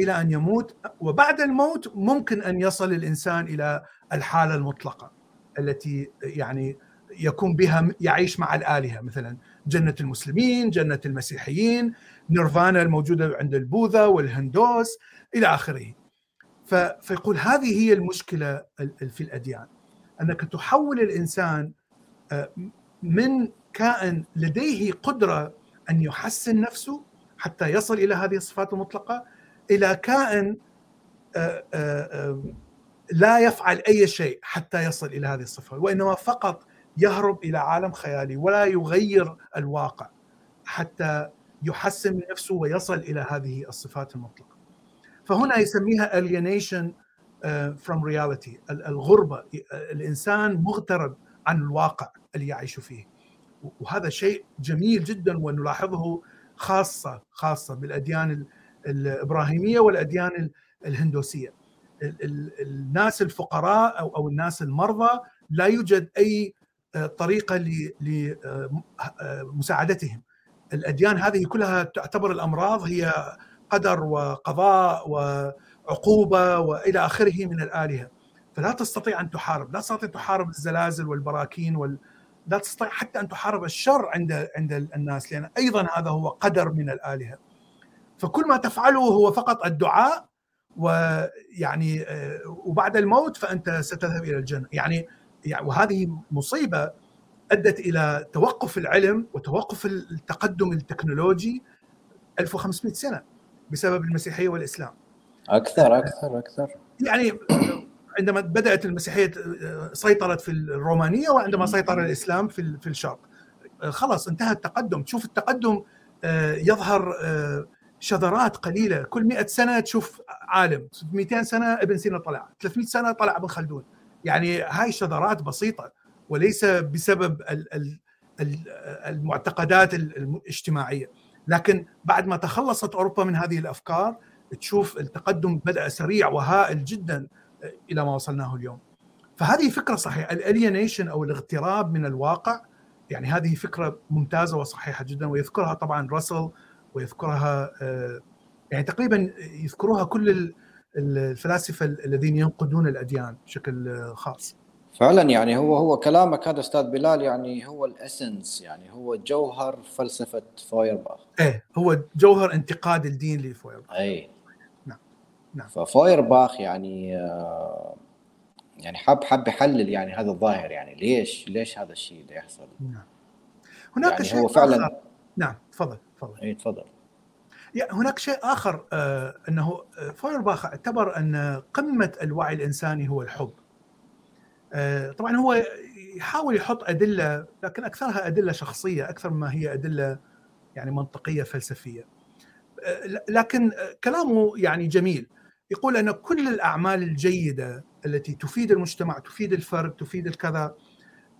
إلى أن يموت وبعد الموت ممكن أن يصل الإنسان إلى الحالة المطلقة التي يعني يكون بها يعيش مع الآلهة مثلا جنة المسلمين، جنة المسيحيين، نيرفانا الموجودة عند البوذا والهندوس إلى آخره. فيقول هذه هي المشكلة في الأديان أنك تحول الإنسان آه، من كائن لديه قدرة أن يحسن نفسه حتى يصل إلى هذه الصفات المطلقة إلى كائن آه، آه، لا يفعل أي شيء حتى يصل إلى هذه الصفة وإنما فقط يهرب إلى عالم خيالي ولا يغير الواقع حتى يحسن نفسه ويصل إلى هذه الصفات المطلقة. فهنا يسميها alienation آه، from reality الغربة الإنسان مغترب عن الواقع اللي يعيش فيه. وهذا شيء جميل جدا ونلاحظه خاصة خاصة بالأديان الإبراهيمية والأديان الهندوسية. الناس الفقراء أو الناس المرضى لا يوجد أي آه، طريقة لمساعدتهم الأديان هذه كلها تعتبر الأمراض هي قدر وقضاء وعقوبة وإلى آخره من الآلهة. فلا تستطيع أن تحارب لا تستطيع تحارب الزلازل والبراكين وال... لا تستطيع حتى أن تحارب الشر عند عند الناس لأن أيضا هذا هو قدر من الآلهة. فكل ما تفعله هو فقط الدعاء ويعني آه، وبعد الموت فأنت ستذهب إلى الجنة. يعني يعني وهذه مصيبة أدت إلى توقف العلم وتوقف التقدم التكنولوجي 1500 سنة. بسبب المسيحية والإسلام. أكثر أكثر أكثر. يعني عندما بدأت المسيحية سيطرت في الرومانية وعندما سيطر الإسلام في في الشرق. خلاص انتهى التقدم. تشوف التقدم آه، يظهر آه، شذرات قليلة. كل 100 سنة تشوف عالم. 200 سنة ابن سينا طلع. 300 سنة طلع ابن خلدون. يعني هاي شذرات بسيطة. وليس بسبب المعتقدات الاجتماعيه لكن بعد ما تخلصت أوروبا من هذه الأفكار تشوف التقدم بدأ سريع وهائل جدا إلى ما وصلناه اليوم. فهذه فكرة صحيحة. الالينيشن أو الاغتراب من الواقع يعني هذه فكرة ممتازة وصحيحة جدا ويذكرها طبعا راسل ويذكرها آه، يعني تقريبا يذكروها كل الفلاسفة الذين ينقدون الأديان بشكل خاص. فعلا يعني هو هو كلامك هذا أستاذ بلال يعني هو الإسنس يعني هو جوهر فلسفة فويرباخ إيه هو جوهر انتقاد الدين لفويرباخ اي نعم نعم. ففويرباخ يعني آه، يعني حب حب يحلل يعني هذا الظاهر يعني ليش ليش هذا الشيء اللي يحصل؟ نعم. هناك يعني شيء هو فعلا آخر. نعم تفضل تفضل. اي تفضل. هناك شيء آخر آه أنه آه، فويرباخ اعتبر أن قمة الوعي الإنساني هو الحب. طبعا هو يحاول يحط أدلة لكن أكثرها أدلة شخصية أكثر ما هي أدلة يعني منطقية فلسفية. آه، لكن كلامه يعني جميل. يقول أن كل الأعمال الجيدة التي تفيد المجتمع تفيد الفرد تفيد الكذا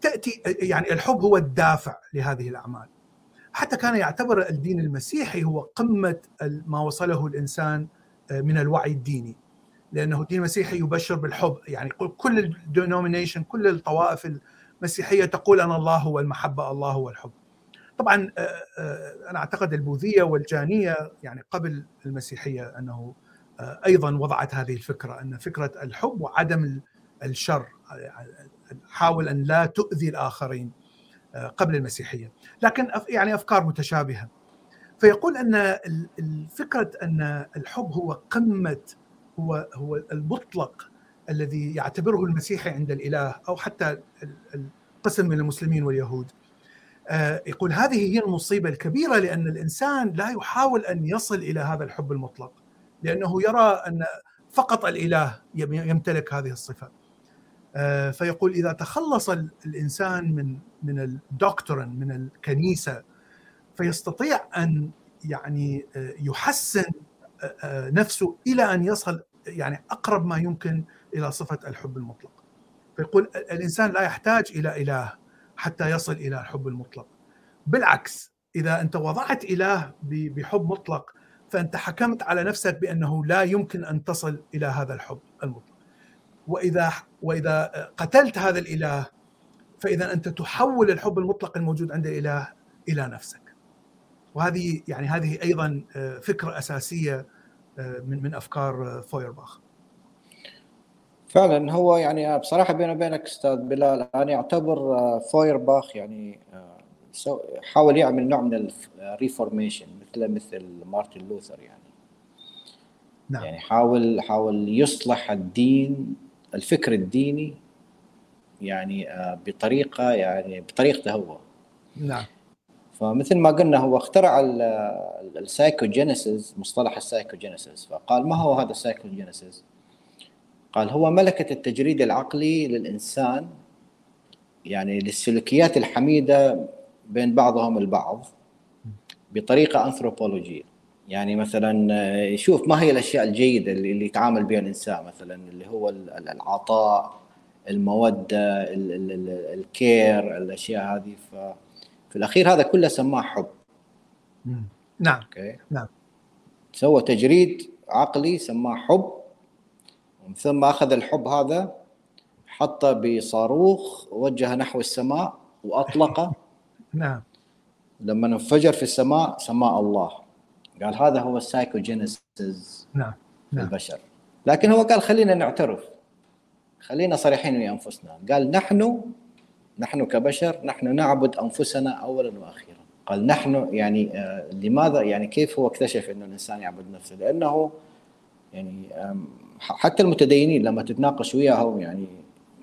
تأتي يعني الحب هو الدافع لهذه الأعمال. حتى كان يعتبر الدين المسيحي هو قمة ما وصله الإنسان من الوعي الديني. لأنه الدين المسيحي يبشر بالحب. يعني كل الدينومينيشن كل الطوائف المسيحية تقول ان الله هو المحبه الله هو الحب طبعا آه، آه، أنا أعتقد البوذية والجانية يعني قبل المسيحية أنه آه، أيضا وضعت هذه الفكرة أن فكرة الحب وعدم الشر حاول أن لا تؤذي الآخرين قبل المسيحية. لكن يعني أفكار متشابهة. فيقول أن الفكرة أن الحب هو قمة هو هو المطلق الذي يعتبره المسيحي عند الإله أو حتى القسم من المسلمين واليهود. آه، يقول هذه هي المصيبة الكبيرة لأن الإنسان لا يحاول أن يصل إلى هذا الحب المطلق لأنه يرى أن فقط الإله يمتلك هذه الصفة. آه، فيقول إذا تخلص الإنسان من من الدكتورن من الكنيسة فيستطيع أن يعني آه، يحسن نفسه إلى أن يصل يعني أقرب ما يمكن إلى صفة الحب المطلق. فيقول الإنسان لا يحتاج إلى إله حتى يصل إلى الحب المطلق. بالعكس إذا أنت وضعت إله بحب مطلق فأنت حكمت على نفسك بأنه لا يمكن أن تصل إلى هذا الحب المطلق. وإذا وإذا قتلت هذا الإله فإذا أنت تحول الحب المطلق الموجود عند الإله إلى نفسك. وهذه يعني هذه أيضا فكرة أساسية من من أفكار فويرباخ. فعلا هو يعني بصراحة بيني وبينك أستاذ بلال أنا أعتبر فويرباخ يعني حاول يعمل نوع من ال reformation مثل مثل مارتن لوثر يعني. نعم. يعني حاول حاول يصلح الدين الفكر الديني يعني بطريقة يعني بطريقته هو. نعم. فمثل ما قلنا هو اخترع ال psychogenesis مصطلح ال psychogenesis. فقال ما هو هذا ال psychogenesis؟ قال هو ملكة التجريد العقلي للإنسان يعني للسلوكيات الحميدة بين بعضهم البعض بطريقة أنثروبولوجية يعني مثلا يشوف ما هي الأشياء الجيدة اللي يتعامل بها الإنسان مثلا اللي هو العطاء المودة الكير الأشياء هذه. في الأخير هذا كله سماه حب. نعم. أوكي. نعم. سوى تجريد عقلي سماه حب ومن ثم أخذ الحب هذا حطه بصاروخ وجهه نحو السماء واطلقه نعم. لما انفجر في السماء سماه الله. قال هذا هو السايكوجينيسيس نعم. نعم. البشر. لكن هو قال خلينا نعترف. خلينا صريحين ويا أنفسنا. قال نحن نحن كبشر نحن نعبد أنفسنا اولا وأخيرا قال نحن يعني آه لماذا يعني كيف هو اكتشف إنه الإنسان يعبد نفسه لأنه يعني حتى المتدينين لما تتناقش وياهم يعني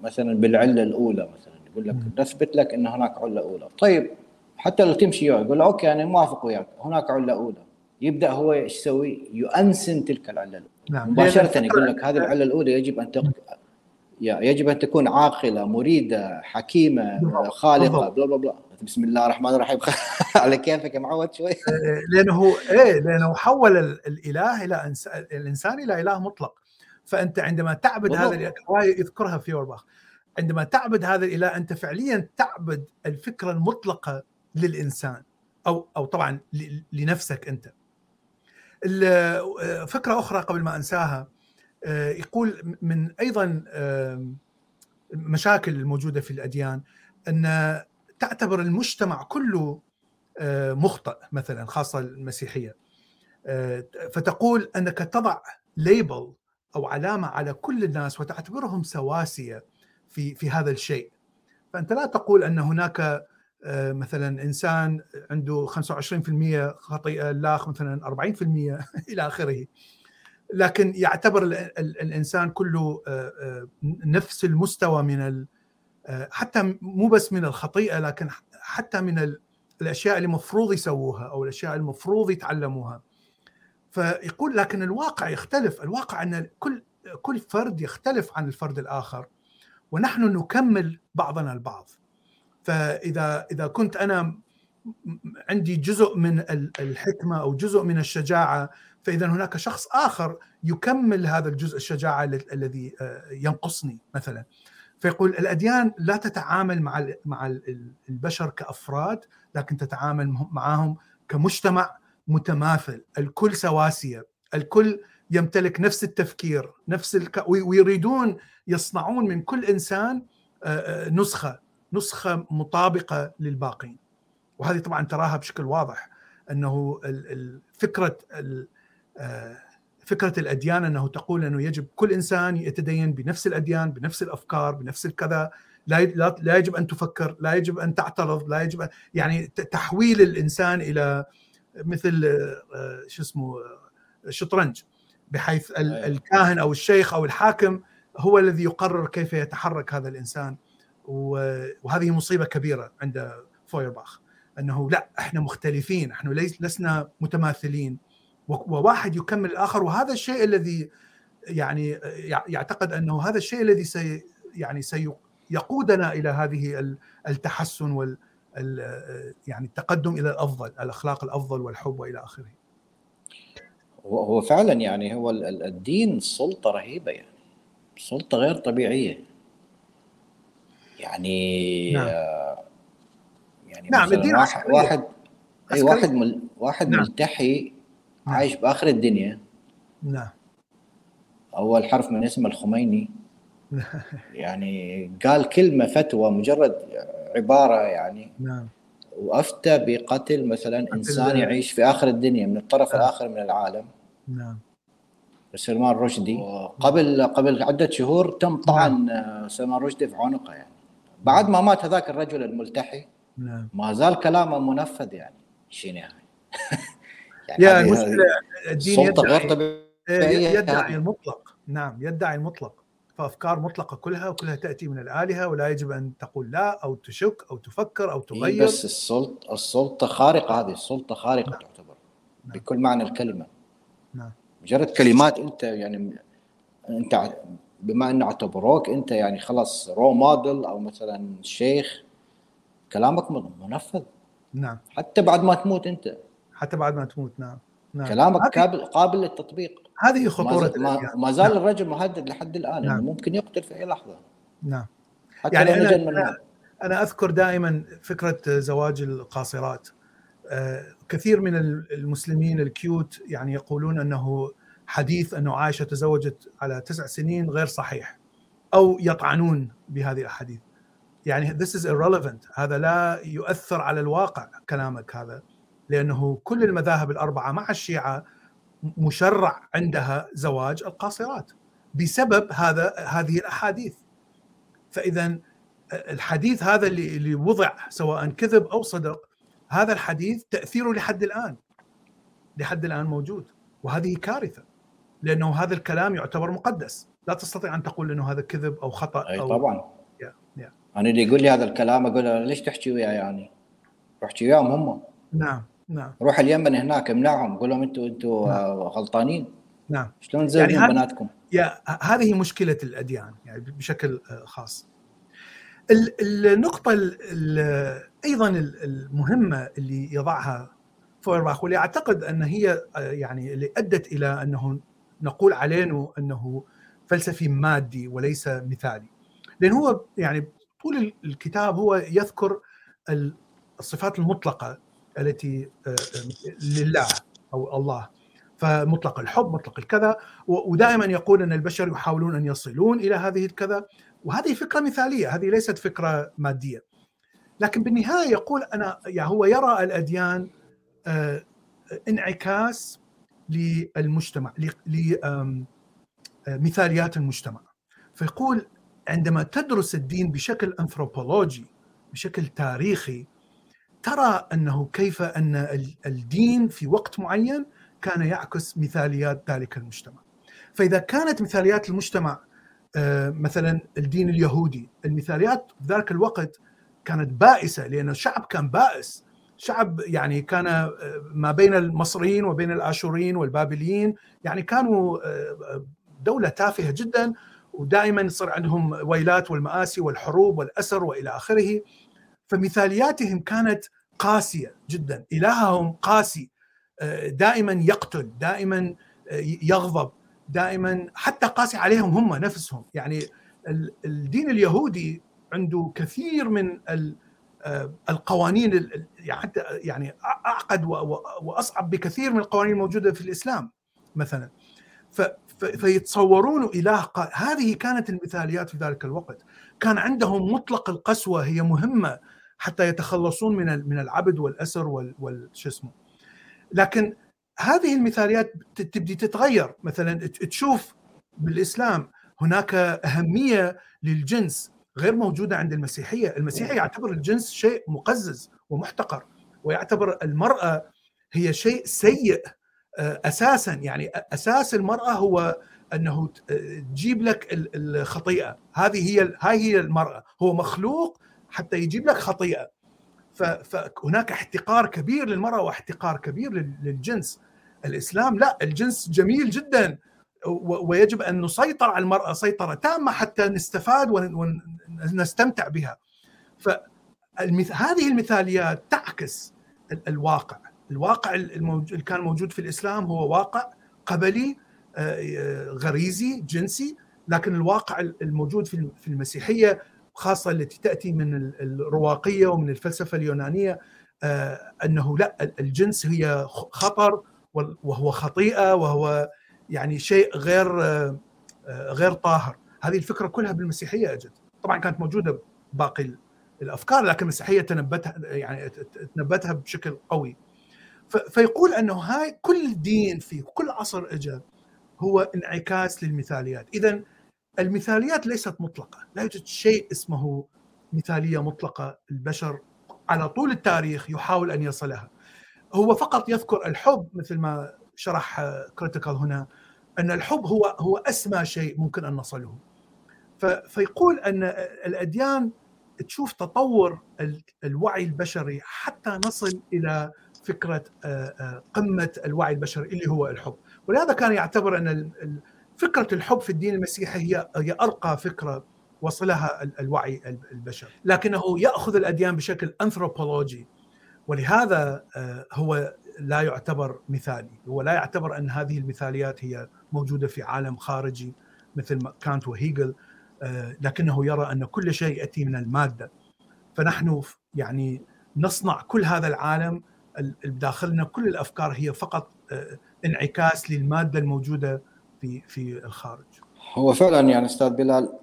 مثلا بالعلة الأولى مثلا يقول لك نثبت لك إن هناك علة أولى طيب حتى لو تمشي يقول أوكي أنا موافق وياك هناك علة أولى يبدأ هو إيش يسوي؟ يؤنسن تلك العلة الأولى نعم. مباشرة يقول لك هذه العلة الأولى يجب أن. يجب أن تكون عاقلة مريدة حكيمة خالقة بلا بلا بلا. بسم الله الرحمن الرحيم. على كيفك يا معود شوي. إيه، لأنه إيه لأنه حول الإله إلى الإنسان إلى إله مطلق. فأنت عندما تعبد هذا الاله يذكرها في اورباخ عندما تعبد هذا الإله أنت فعليا تعبد الفكرة المطلقة للإنسان أو أو طبعا لنفسك أنت. فكرة أخرى قبل ما أنساها يقول من أيضا مشاكل الموجودة في الأديان أن تعتبر المجتمع كله آه، مخطئ مثلا خاصة المسيحية. آه، فتقول أنك تضع ليبل أو علامة على كل الناس وتعتبرهم سواسية في في هذا الشيء. فأنت لا تقول أن هناك آه، مثلا إنسان عنده 25% خطيئة الاخ مثلا 40% إلى آخره. لكن يعتبر الإنسان كله آه، آه، نفس المستوى من حتى مو بس من الخطيئة لكن حتى من الأشياء اللي المفروض يسووها أو الأشياء المفروض يتعلموها. فيقول لكن الواقع يختلف. الواقع أن كل كل فرد يختلف عن الفرد الآخر ونحن نكمل بعضنا البعض. فإذا إذا كنت أنا عندي جزء من الحكمة أو جزء من الشجاعة فإذا هناك شخص آخر يكمل هذا الجزء الشجاعة الذي آه، ينقصني مثلا. فيقول الأديان لا تتعامل مع مع البشر كأفراد لكن تتعامل معهم كمجتمع متماثل. الكل سواسية. الكل يمتلك نفس التفكير نفس الك... ويريدون يصنعون من كل إنسان نسخة نسخة مطابقة للباقين. وهذه طبعا تراها بشكل واضح أنه فكرة فكرة الأديان أنه تقول أنه يجب كل إنسان يتدين بنفس الأديان بنفس الأفكار بنفس الكذا. لا لا يجب أن تفكر لا يجب أن تعترض لا يجب يعني تحويل الإنسان إلى مثل آه، شو اسمه شطرنج بحيث أيوة. الكاهن أو الشيخ أو الحاكم هو الذي يقرر كيف يتحرك هذا الإنسان. وهذه مصيبة كبيرة عند فويرباخ أنه لا إحنا مختلفين إحنا لسنا متماثلين. وواحد يكمل الآخر. وهذا الشيء الذي يعني يعتقد أنه هذا الشيء الذي سي يعني سيقودنا إلى هذه التحسن وال يعني التقدم إلى الأفضل الأخلاق الأفضل والحب وإلى آخره. هو فعلا يعني هو الدين سلطة رهيبة يعني. سلطة غير طبيعية. يعني نعم. يعني نعم الدين واحد واحد واحد مل واحد نعم. ملتحي نعم. عايش بآخر الدنيا. نعم. اول حرف من اسم الخميني. يعني قال كلمة فتوى مجرد عبارة يعني. نعم. وأفتى بقتل مثلا إنسان يعيش في آخر الدنيا من الطرف نعم. الآخر من العالم. نعم. سلمان رشدي. قبل قبل عدة شهور تم طعن نعم. سلمان رشدي في عنقه يعني. بعد ما مات هذاك الرجل الملتحي نعم. ما زال كلامه منفذ يعني. شنو يعني؟ يعني يا المشكلة الدين غير طبيعيه يدعي المطلق. نعم يدعي المطلق. فأفكار مطلقة كلها وكلها تأتي من الآلهة ولا يجب أن تقول لا أو تشك أو تفكر أو إيه تغير. بس السلطه السلطة خارقة هذه السلطة خارقة نعم. تعتبر نعم. بكل معنى الكلمة. نعم. مجرد كلمات أنت يعني أنت بما أنه اعتبروك أنت يعني خلاص رو موديل أو مثلا شيخ كلامك منفذ. نعم. حتى بعد ما تموت أنت. حتى بعد ما تموت. نعم. نعم. كلامك قابل قابل للتطبيق. هذه خطورة ما. ما زال نعم. الرجل مهدد لحد الآن نعم. ممكن يقتل في أي لحظة. نعم. حتى يعني أنا- من أنا- أنا أذكر دائما فكرة زواج القاصرات. آه، كثير من المسلمين الكيوت يعني يقولون أنه حديث انه عائشة تزوجت على تسع سنين غير صحيح أو يطعنون بهذه الأحاديث. يعني this is irrelevant. هذا لا يؤثر على الواقع كلامك هذا. لأنه كل المذاهب الأربعة مع الشيعة مشرع عندها زواج القاصرات بسبب هذا هذه الأحاديث. فإذا الحديث هذا اللي اللي وضع سواء كذب أو صدق هذا الحديث تأثيره لحد الآن لحد الآن موجود وهذه كارثة لأنه هذا الكلام يعتبر مقدس. لا تستطيع أن تقول إنه هذا كذب أو خطأ أي أو طبعا. يا يا. أنا اللي يقول لي هذا الكلام أقول له ليش تحكي وياي يعني؟ روح احكي وياهم هم. نعم. نعم روح اليمن هناك امنعهم قول لهم أنتم أنتم نعم. غلطانين نعم شلون تزوجون يعني بناتكم؟ يا هذه مشكلة الأديان يعني بشكل آه، خاص. ال- النقطة ال- ال- أيضا ال- المهمة اللي يضعها فويرباخ واللي أعتقد أن هي آه، يعني اللي أدت إلى أنه نقول عليه أنه فلسفي مادي وليس مثالي. لأن هو يعني طول ال- الكتاب هو يذكر ال- الصفات المطلقة التي آه، آه، لله أو الله. فمطلق الحب مطلق الكذا ودائما يقول أن البشر يحاولون أن يصلون إلى هذه الكذا. وهذه فكرة مثالية هذه ليست فكرة مادية. لكن بالنهاية يقول أنا يعني هو يرى الأديان آه، انعكاس للمجتمع لمثاليات المجتمع. فيقول عندما تدرس الدين بشكل انثروبولوجي بشكل تاريخي ترى أنه كيف أن ال- الدين في وقت معين كان يعكس مثاليات ذلك المجتمع. فإذا كانت مثاليات المجتمع آه، مثلا الدين اليهودي، المثاليات في ذلك الوقت كانت بائسة لأن الشعب كان بائس، شعب يعني كان آه، ما بين المصريين وبين الآشوريين والبابليين يعني كانوا آه، دولة تافهة جدا ودائما يصير عندهم ويلات والمآسي والحروب والأسر وإلى آخره فمثالياتهم كانت قاسية جدا، إلههم قاسي دائما يقتل دائما يغضب دائما حتى قاسي عليهم هم نفسهم. يعني ال- الدين اليهودي عنده كثير من آه، القوانين ال- ال- يعني يعني أعقد وأصعب بكثير من القوانين الموجودة في الإسلام مثلا. فيتصورون إله هذه كانت المثاليات في ذلك الوقت. كان عندهم مطلق القسوة هي مهمة حتى يتخلصون من من العبد والأسر وال شو اسمه. لكن هذه المثاليات تبدي تتغير. مثلا تشوف بالإسلام هناك أهمية للجنس غير موجودة عند المسيحية، المسيحي يعتبر الجنس شيء مقزز ومحتقر ويعتبر المرأة هي شيء سيء آه، أساسا. يعني أساس المرأة هو أنه آه، تجيب لك ال- الخطيئة، هذه هي هاي هي المرأة، هو مخلوق حتى يجيب لك خطيئة. ف- فهناك احتقار كبير للمرأة واحتقار كبير لل- للجنس. الإسلام لا الجنس جميل جدا ويجب أن نسيطر على المرأة سيطرة تامة حتى نستفاد ون- ونستمتع بها. فهذه المثاليات تعكس ال- الواقع، الواقع اللي كان موجود في الإسلام هو واقع قبلي آه، غريزي جنسي لكن الواقع الموجود في المسيحية خاصة التي تأتي من ال- الرواقية ومن الفلسفة اليونانية آه، أنه لا الجنس هي خطر وهو خطيئة وهو يعني شيء غير آه، آه، غير طاهر. هذه الفكرة كلها بالمسيحية اجت طبعا كانت موجودة باقي ال- الأفكار لكن المسيحية تنبتها يعني تنبتها بشكل قوي. فيقول أنه هاي كل دين في كل عصر اجى هو انعكاس للمثاليات. اذا المثاليات ليست مطلقة. لا يوجد شيء اسمه مثالية مطلقة. البشر على طول التاريخ يحاول أن يصلها. هو فقط يذكر الحب مثل ما شرح كريتيكال هنا أن الحب هو هو أسمى شيء ممكن أن نصله. فيقول أن الأديان تشوف تطور الوعي البشري حتى نصل إلى فكرة قمة الوعي البشري اللي هو الحب. ولهذا كان يعتبر أن فكرة الحب في الدين المسيحي هي هي أرقى فكرة وصلها الوعي البشري لكنه يأخذ الأديان بشكل انثروبولوجي ولهذا هو لا يعتبر مثالي. هو لا يعتبر أن هذه المثاليات هي موجودة في عالم خارجي مثل كانت وهيجل لكنه يرى أن كل شيء يأتي من المادة. فنحن يعني نصنع كل هذا العالم بداخلنا كل الأفكار هي فقط انعكاس للمادة الموجودة في في الخارج. هو فعلا يعني أستاذ بلال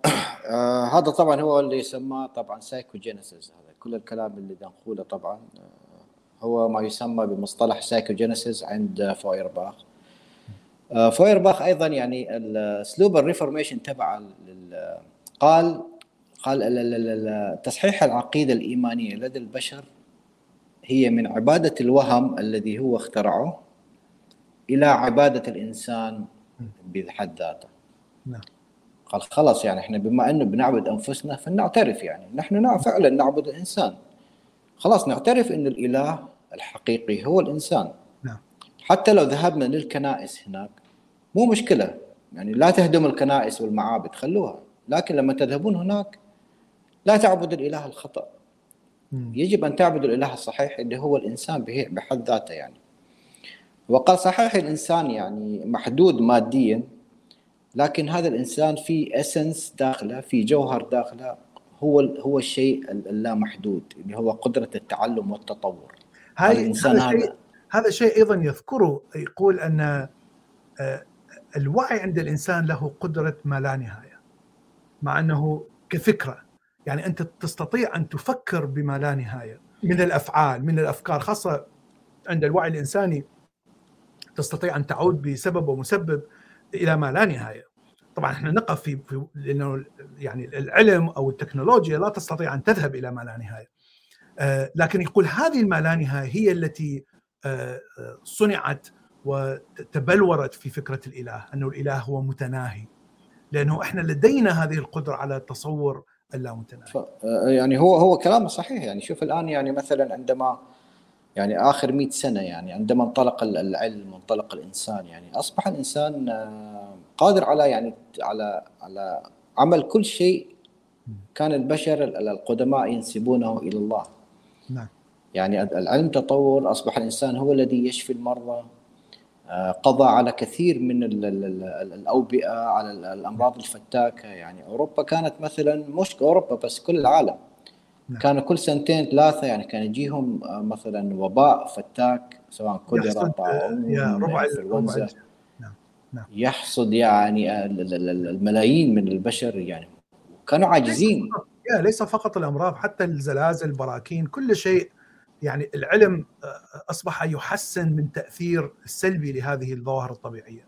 آه هذا طبعا هو اللي يسمى طبعا psychogenesis هذا كل الكلام اللي نقوله طبعا آه هو ما يسمى بمصطلح psychogenesis عند فويرباخ آه فويرباخ أيضا يعني اسلوب ال reformation تبع قال قال تصحيح العقيدة الإيمانية لدى البشر هي من عبادة الوهم الذي هو اخترعه إلى عبادة الإنسان بحد ذاته نعم. قال خلاص يعني إحنا بما أنه بنعبد أنفسنا فلنعترف يعني. نحن فعلا نعبد الإنسان. خلاص نعترف إن الإله الحقيقي هو الإنسان. نعم. حتى لو ذهبنا للكنائس هناك مو مشكلة. يعني لا تهدم الكنائس والمعابد خلوها. لكن لما تذهبون هناك لا تعبد الإله الخطأ. يجب أن تعبد الإله الصحيح اللي هو الإنسان بحد ذاته يعني. وقال صحيح الإنسان يعني محدود ماديا لكن هذا الإنسان في اسنس داخله في جوهر داخله هو هو الشيء اللامحدود اللي هو قدرة التعلم والتطور. هذا الإنسان هذا. شيء هذا شيء أيضا يذكره يقول أن آه، الوعي عند الإنسان له قدرة ما لا نهاية مع أنه كفكرة. يعني أنت تستطيع أن تفكر بما لا نهاية من الأفعال من الأفكار خاصة عند الوعي الإنساني. تستطيع أن تعود بسبب ومسبب إلى ما لا نهاية. طبعا إحنا نقف في, في لأنه يعني العلم أو التكنولوجيا لا تستطيع أن تذهب إلى ما لا نهاية. آه لكن يقول هذه الما لا نهاية هي التي آه صنعت وتبلورت في فكرة الإله، انه الإله هو متناهي. لأنه إحنا لدينا هذه القدرة على تصور اللامتناهي. آه، يعني هو هو كلامه صحيح يعني شوف الآن يعني مثلا عندما يعني آخر 100 سنة يعني عندما انطلق العلم وانطلق الإنسان يعني أصبح الإنسان آه، قادر على يعني على على عمل كل شيء كان البشر القدماء ينسبونه إلى الله. نعم. يعني العلم تطور أصبح الإنسان هو الذي يشفي المرضى آه، قضى على كثير من الأوبئة على الأمراض الفتاكة يعني. أوروبا كانت مثلا مش أوروبا بس كل العالم. نعم. كانوا كل سنتين ثلاثة يعني كان يجيهم آه، مثلا وباء فتاك سواء كوليرا طاعون ربع نعم نعم. يحصد يعني الملايين من البشر يعني. كانوا عاجزين. يا ليس فقط الأمراض حتى الزلازل البراكين كل شيء. يعني العلم آه، أصبح يحسن من تأثير السلبي لهذه الظواهر الطبيعية.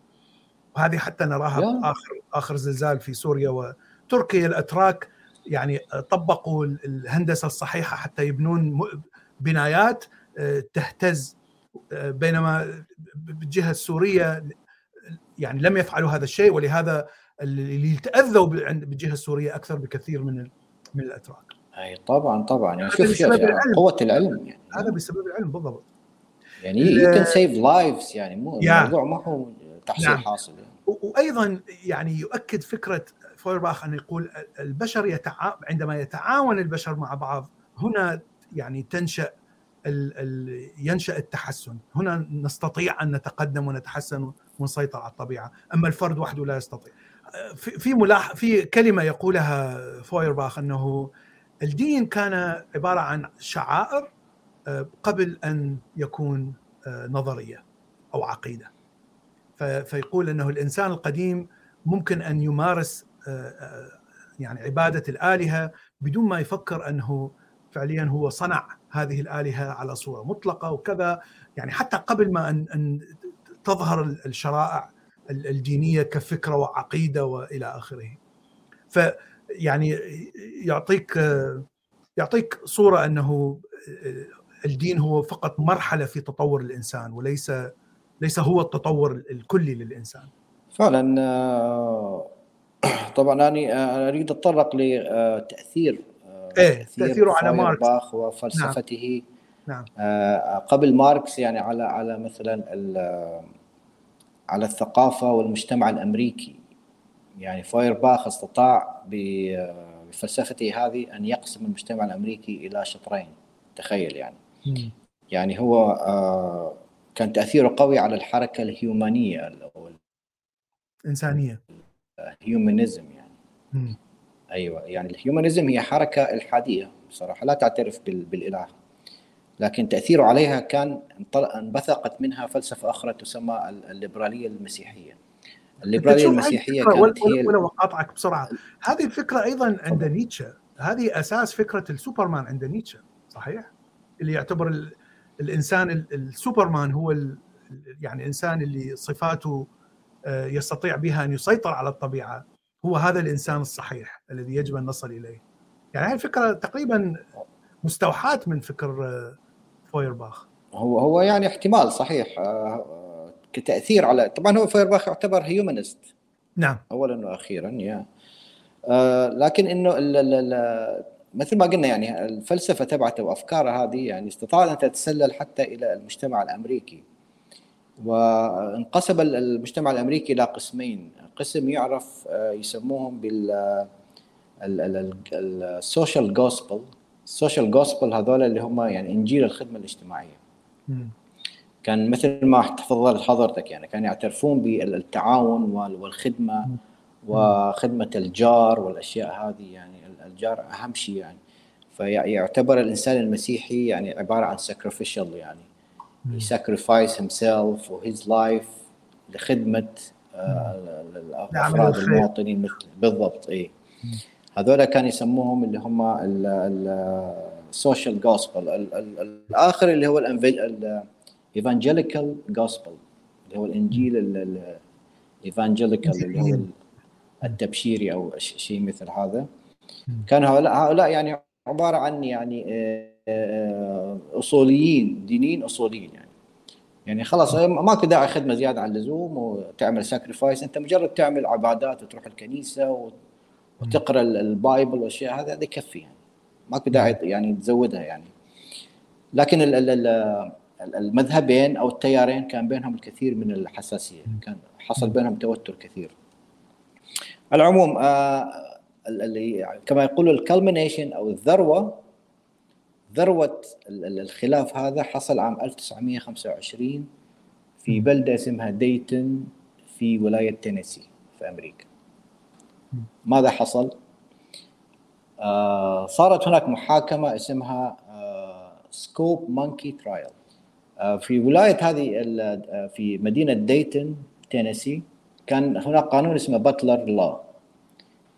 وهذه حتى نراها آخر آخر زلزال في سوريا وتركيا. الأتراك يعني طبقوا الهندسة الصحيحة حتى يبنون بنايات آه، تهتز آه، بينما بالجهة السورية يعني لم يفعلوا هذا الشيء ولهذا اللي يتاذوا بالجهة السورية أكثر بكثير من من الأتراك. أي طبعا طبعا يعني شوف يعني قوة العلم يعني هذا بسبب العلم بالضبط. يعني you can save lives يعني مو الموضوع ما هو تحصيل نعم. حاصل يعني. وأيضا يعني يؤكد فكرة فويرباخ أن يقول البشر يتعا... عندما يتعاون البشر مع بعض هنا يعني تنشأ ال... ال... ينشأ التحسن. هنا نستطيع أن نتقدم ونتحسن ونسيطر على الطبيعة أما الفرد وحده لا يستطيع. في في, ملاح... في كلمة يقولها فويرباخ أنه الدين كان عبارة عن شعائر آه، قبل أن يكون آه، نظرية أو عقيدة. فيقول أنه الإنسان القديم ممكن أن يمارس يعني عبادة الآلهة بدون ما يفكر أنه فعليا هو صنع هذه الآلهة على صورة مطلقة وكذا يعني حتى قبل ما ان أن تظهر الشرائع الدينيه كفكرة وعقيدة وإلى آخره. فيعني يعطيك يعطيك صورة أنه الدين هو فقط مرحلة في تطور الإنسان وليس ليس هو التطور الكلي للإنسان. فعلا طبعا أنا أريد أتطرق لتأثير إيه تأثيره على ماركس. وفلسفته. نعم. قبل ماركس يعني على على مثلا على الثقافة والمجتمع الأمريكي. يعني فايرباخ استطاع بفلسفته هذه أن يقسم المجتمع الأمريكي إلى شطرين. تخيل يعني. يعني هو آه، كان تأثيره قوي على الحركة ال humanية أو إنسانية. ال humanism يعني. أيوه يعني ال humanism هي حركة إلحادية بصراحة لا تعترف بال- بالإله. لكن تأثيره عليها كان انبثقت منها فلسفة أخرى تسمى ال- الليبرالية المسيحية. الليبرالية المسيحية كانت هي ول- ولو أقاطعك بسرعة. هذه الفكرة أيضا عند نيتشه. هذه أساس فكرة السوبرمان عند نيتشه صحيح؟ اللي يعتبر ال... الإنسان ال- السوبرمان هو ال... يعني الانسان اللي صفاته يستطيع بها أن يسيطر على الطبيعة. هو هذا الإنسان الصحيح الذي يجب ان نصل إليه. يعني هذه الفكرة تقريبا مستوحاة من فكر آه، فويرباخ. هو هو يعني احتمال صحيح آه، كتأثير على طبعا هو فايرباخ يعتبر هيومانست نعم. اولا وأخيرا يا آه، لكن إنه ال- ال- ال- مثل ما قلنا يعني الفلسفة تبعته وأفكاره هذه يعني استطاعت أن تتسلل حتى إلى المجتمع الأمريكي. وانقسم ال- المجتمع الأمريكي إلى قسمين. قسم يعرف آه، يسموهم بال ال social gospel ال social gospel هذول اللي هم يعني إنجيل الخدمة الاجتماعية. كان مثل ما تفضلت حضرتك يعني كانوا يعترفون بالتعاون وال- والخدمة وخدمة الجار والأشياء هذه يعني. الجار أهم شيء يعني. فيعتبر الإنسان المسيحي يعني عبارة عن sacrificial يعني. He sacrifice himself or his life لخدمة آه، ال- ال- لعمل الافراد الخير. المواطنين مثل بالضبط اي مم. هذول كان يسموهم اللي هم ال social gospel الآخر اللي هو ال evangelical gospel اللي هو الإنجيل ال evangelical اللي هو التبشيري ش- شيء مثل هذا. كان هؤلاء هؤلاء يعني عبارة عن يعني آه، آه، أصوليين دينيين أصوليين يعني. يعني خلاص ماكو داعي خدمة زيادة عن اللزوم وتعمل sacrifice أنت مجرد تعمل عبادات وتروح الكنيسة وتقرأ ال- Bible والأشياء هذا هذا يكفي يعني. ماكو داعي يعني تزودها يعني. لكن ال- ال- ال- المذهبين أو التيارين كان بينهم الكثير من الحساسية. كان حصل بينهم توتر كثير. على العموم آه، كما يقولوا الكلمنيشن أو الذروة ال- الخلاف هذا حصل عام 1925 في بلدة اسمها ديتن في ولاية تينيسي في أمريكا. ماذا حصل؟ آه صارت هناك محاكمة اسمها Scopes monkey trial في ولاية هذه آه، في مدينة دايتون تينيسي كان هناك قانون اسمه Butler law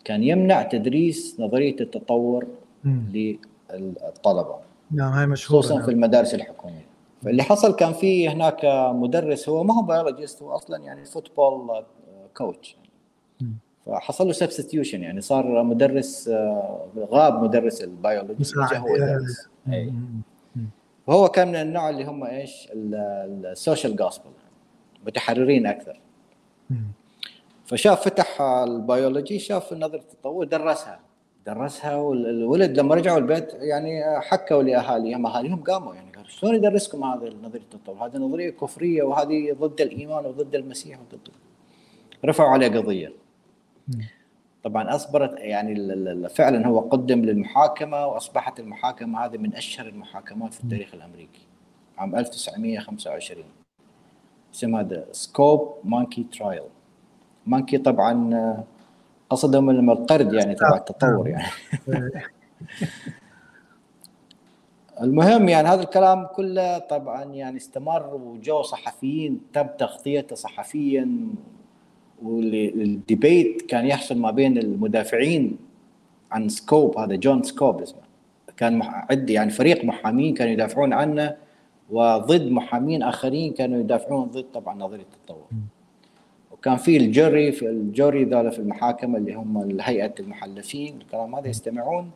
كان يمنع تدريس نظرية التطور مم. للطلبه نعم هاي مشهورة خصوصا في نعم. المدارس الحكومية فاللي حصل كان في هناك مدرس هو ما هو biologist هو أصلا يعني football coach. فحصل له substitution يعني صار مدرس غاب مدرس البيولوجي. جاء هو. مم. وهو كان من النوع اللي هم إيش ال social gospel متحررين أكثر. فشاف فتح البيولوجي شاف نظريه التطور درسها درسها والولد لما رجعوا البيت يعني حكوا لأهاليهم أهاليهم قاموا يعني قالوا شلون يدرسكم هذا نظريه التطور؟ هذه نظرية كفرية وهذه ضد الإيمان وضد المسيح وضد رفعوا عليه قضية. طبعا أصبحت يعني فعلا هو قدم للمحاكمة وأصبحت المحاكمة هذه من أشهر المحاكمات في التاريخ الأمريكي. عام 1925 اسمها the Scopes monkey trial monkey طبعا آه، قصدهم لما القرد يعني تبع التطور يعني. المهم يعني هذا الكلام كله طبعا يعني استمر وجو صحفيين تم تغطيته صحفيا وال debate كان يحصل ما بين المدافعين عن سكوب هذا جون سكوب اسمه. كان عد يعني فريق محامين كانوا يدافعون عنه وضد محامين آخرين كانوا يدافعون ضد طبعا نظرية التطور. وكان في ال jury في ال jury ذولا في المحاكمه اللي هم هيئه المحلفين الكلام هذا يستمعون.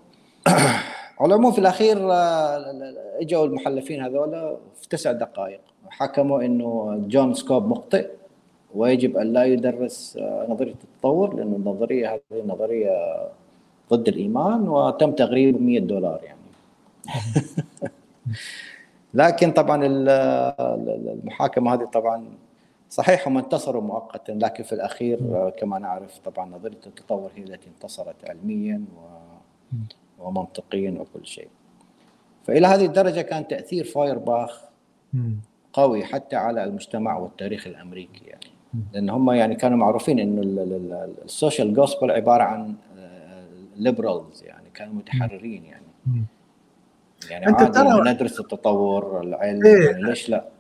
على العموم في الأخير آه، إجوا المحلفين هذولا في تسع دقائق. حكموا إنه جون سكوب مخطئ ويجب أن لا يدرس آه، نظرية التطور لأن النظرية هذه نظرية ضد الإيمان وتم تغريب 100 دولار يعني. لكن طبعا المحاكمه هذه طبعا صحيح هم انتصروا مؤقتا لكن في الأخير آه، كما نعرف طبعا نظرية التطور هي التي انتصرت علميا ومنطقيا وكل شيء. فإلى هذه الدرجة كان تأثير فايرباخ قوي حتى على المجتمع والتاريخ الأمريكي يعني. لأن هم يعني كانوا معروفين إنه ال social gospel عبارة عن liberals آه، يعني كانوا متحررين يعني. يعني أنت ترى ندرس التطور العلم إيه. يعني ليش لا؟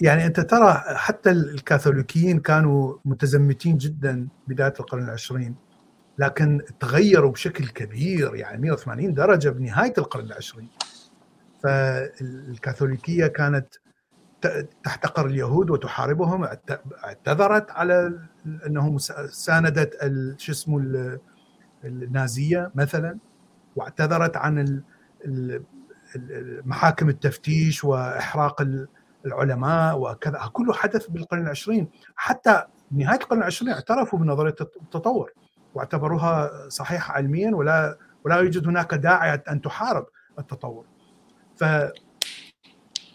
يعني أنت ترى حتى الكاثوليكيين كانوا متزمتين جدا بداية القرن العشرين لكن تغيروا بشكل كبير يعني 180 درجة بنهاية القرن العشرين. فالكاثوليكية كانت تحتقر اليهود وتحاربهم اعتذرت على أنهم ساندت شو اسمه النازية مثلا واعتذرت عن محاكم التفتيش وإحراق العلماء وكذا. كله حدث بالقرن العشرين. حتى نهاية القرن العشرين اعترفوا بنظرية التطور واعتبروها صحيحة علميا ولا ولا يوجد هناك داعي أن تحارب التطور. ف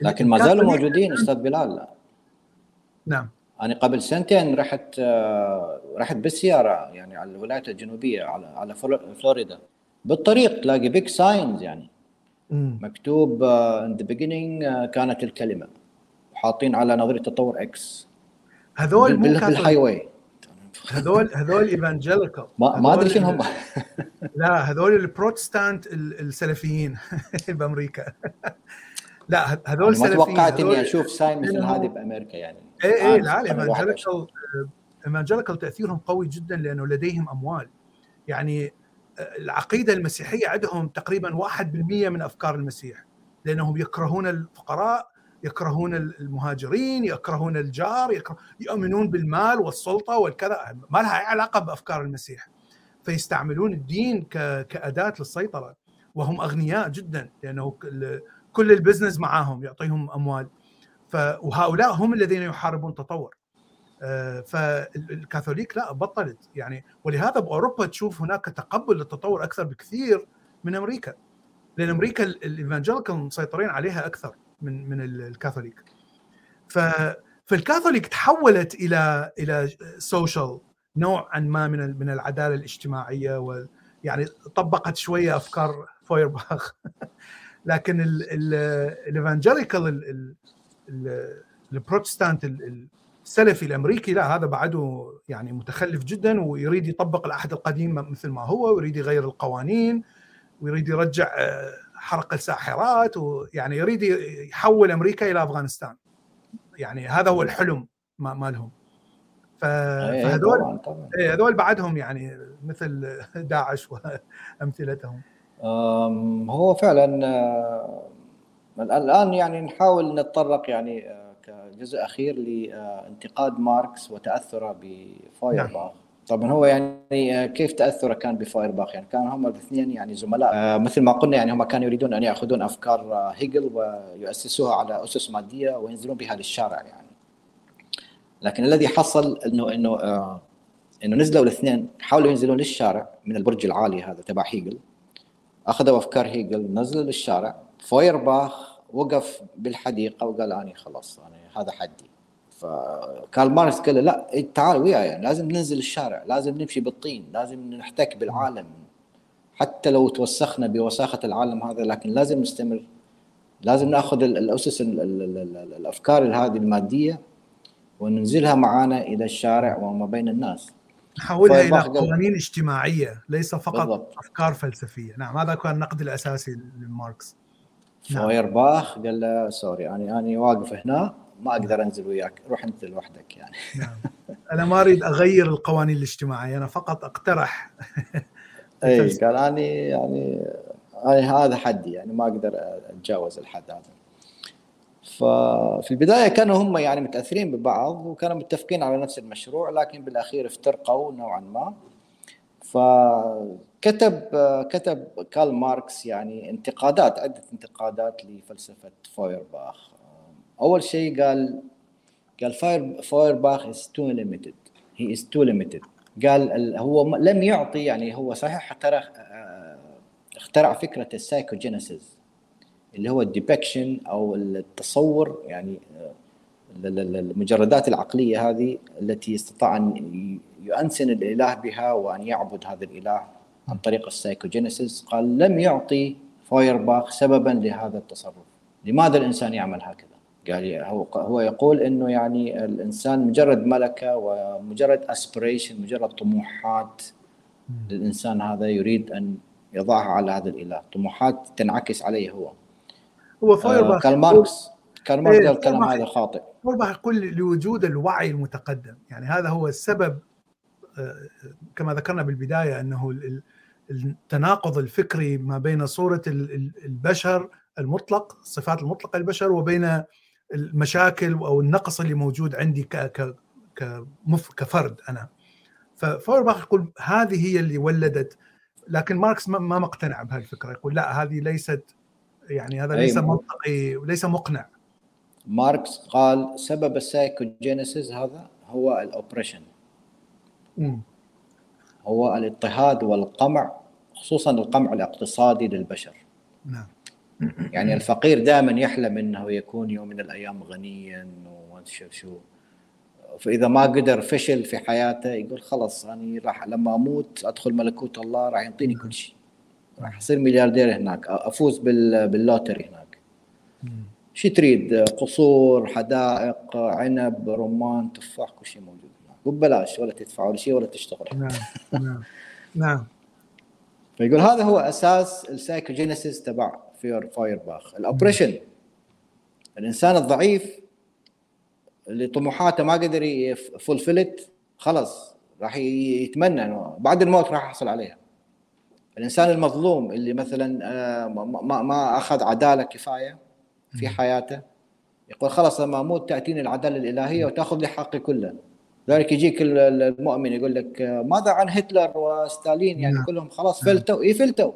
لكن ما زالوا موجودين أستاذ بلال. نعم. أنا قبل سنتين رحت رحت بالسيارة يعني على الولايات الجنوبية على على فلوريدا. بالطريق تلاقي big signs يعني. مكتوب in the beginning كانت الكلمة. حاطين على نظرية تطور إكس هذول مو بال highway هذول هذول evangelical ما, ما أدري شنو هم. لا هذول البروتستانت السلفيين بأمريكا. لا هذول سلفيين ما توقعت إني أشوف sign مثل هذه بأمريكا يعني. اي اي لا الايفانجيليكال ايفانجيليكال تأثيرهم قوي جدا لأنه لديهم أموال. يعني العقيدة المسيحية عندهم تقريبا 1% من أفكار المسيح لأنهم يكرهون الفقراء يكرهون المهاجرين يكرهون الجار يكره يؤمنون بالمال والسلطة والكذا. ما لها أي علاقة بأفكار المسيح. فيستعملون الدين كأداة للسيطرة. وهم أغنياء جدا لأنه كل ال business معاهم يعطيهم أموال. وهؤلاء هم الذين يحاربون التطور آه، فالكاثوليك لا بطلت. يعني ولهذا بأوروبا تشوف هناك تقبل للتطور أكثر بكثير من أمريكا. لأن أمريكا ال evangelical مسيطرين عليها أكثر. من من الكاثوليك. ف فالكاثوليك تحولت إلى إلى social نوعا ما من من العدالة الاجتماعية و يعني طبقت شوية أفكار فويرباخ. لكن ال evangelical البروتستانت السلفي الأمريكي لا هذا بعده يعني متخلف جدا ويريد يطبق العهد القديم مثل ما هو ويريد يغير القوانين ويريد يرجع آه، حرق الساحرات ويعني يريد يحول أمريكا إلى أفغانستان. يعني هذا هو الحلم مالهم. فهذول إيه، هذول بعدهم يعني مثل داعش وأمثلتهم. هو فعلا الآن يعني نحاول نتطرق يعني آه، كجزء أخير لإنتقاد ماركس وتأثره بفايرباخ نعم. طبعا هو يعني كيف تأثره كان بفايرباخ يعني كان هم الاثنين يعني زملاء. آه مثل ما قلنا يعني هم كانوا يريدون أن يأخذون أفكار هيجل ويؤسسوها على أسس مادية وينزلون بها للشارع يعني. لكن الذي حصل إنه إنه آه إنه نزلوا الاثنين حاولوا ينزلون للشارع من البرج العالي هذا تبع هيجل. أخذوا أفكار هيجل نزلوا للشارع. فويرباخ وقف بالحديقة وقال اني خلاص أنا هذا حدي. فكارل ماركس قال له لا إيه، تعال وياي يعني لازم ننزل الشارع لازم نمشي بالطين لازم نحتك بالعالم. حتى لو توسخنا بوساخة العالم هذا لكن لازم نستمر لازم نأخذ الأسس الأفكار هذه المادية وننزلها معانا إلى الشارع وما بين الناس. نحولها إلى قوانين اجتماعية ليس فقط بالضبط. أفكار فلسفية. نعم هذا كان النقد الأساسي لماركس. نعم. فويرباخ قال له sorry أنا أنا واقف هنا. ما أقدر أنزل وياك روح أنت لوحدك يعني. نعم. أنا ما أريد أغير القوانين الاجتماعية أنا فقط أقترح. اي قال أنا يعني أنا هذا حدي يعني ما أقدر أتجاوز الحد هذا. ففي البداية كانوا هم يعني متأثرين ببعض وكانوا متفقين على نفس المشروع لكن بالأخير افترقوا نوعا ما. فكتب كتب كارل ماركس يعني انتقادات عدة انتقادات لفلسفة فويرباخ. أول شيء قال قال فاير فاير باخ is too limited he is too limited قال هو لم يعطي يعني هو صحيح اخترع اخترع فكرة ال psychogenesis اللي هو ال depiction أو التصور يعني المجردات العقلية هذه التي استطاع أن يؤنسن الإله بها وأن يعبد هذا الإله عن طريق ال psychogenesis. قال لم يعطي فايرباخ سببا لهذا التصرف. لماذا الإنسان يعمل هكذا؟ قال هو هو يقول إنه يعني الإنسان مجرد ملكة ومجرد aspiration مجرد طموحات للإنسان هذا يريد أن يضعها على هذا الإله. طموحات تنعكس عليه هو. هو فايرباخ آه كارل ماركس كارل ماركس قال الكلام هذا خاطئ. فايرباخ يقول لوجود الوعي المتقدم. يعني هذا هو السبب آه، كما ذكرنا بالبداية أنه التناقض الفكري ما بين صورة البشر المطلق الصفات المطلقه للبشر وبين المشاكل أو النقص اللي موجود عندي ك ك كفرد أنا. ففورباخ يقول هذه هي اللي ولدت. لكن ماركس ما مقتنع بهالفكرة. يقول لا هذه ليست يعني هذا ليس منطقي وليس مقنع. ماركس قال سبب ال psychogenesis هذا هو ال oppression. هو الاضطهاد والقمع خصوصا القمع الاقتصادي للبشر. نعم. يعني الفقير دائما يحلم إنه يكون يوم من الأيام غنيا وما شو فإذا ما قدر فشل في حياته يقول خلص أنا راح لما أموت أدخل ملكوت الله راح يعطيني كل شيء. راح اصير ملياردير هناك أفوز باللوتري هناك. شو تريد؟ قصور حدائق عنب رمان تفاح كل شيء موجود هناك. وببلاش ولا تدفع ولا شيء ولا تشتغل. نعم نعم نعم. فيقول هذا هو أساس ال psychogenesis تبع فير فاير باخ ال oppression الإنسان الضعيف اللي طموحاته ما قدر ي fulfill it خلص راح يتمنى إنه بعد الموت راح يحصل عليها. الإنسان المظلوم اللي مثلا آه، ما, ما أخذ عدالة كفاية في حياته يقول خلاص لما أموت تأتيني العدالة الإلهية وتأخذ لي حقي كله. ذلك يجيك المؤمن يقول لك آه، ماذا عن هتلر وستالين؟ يعني نعم. كلهم خلاص نعم. فلتوا. اي فلتوا؟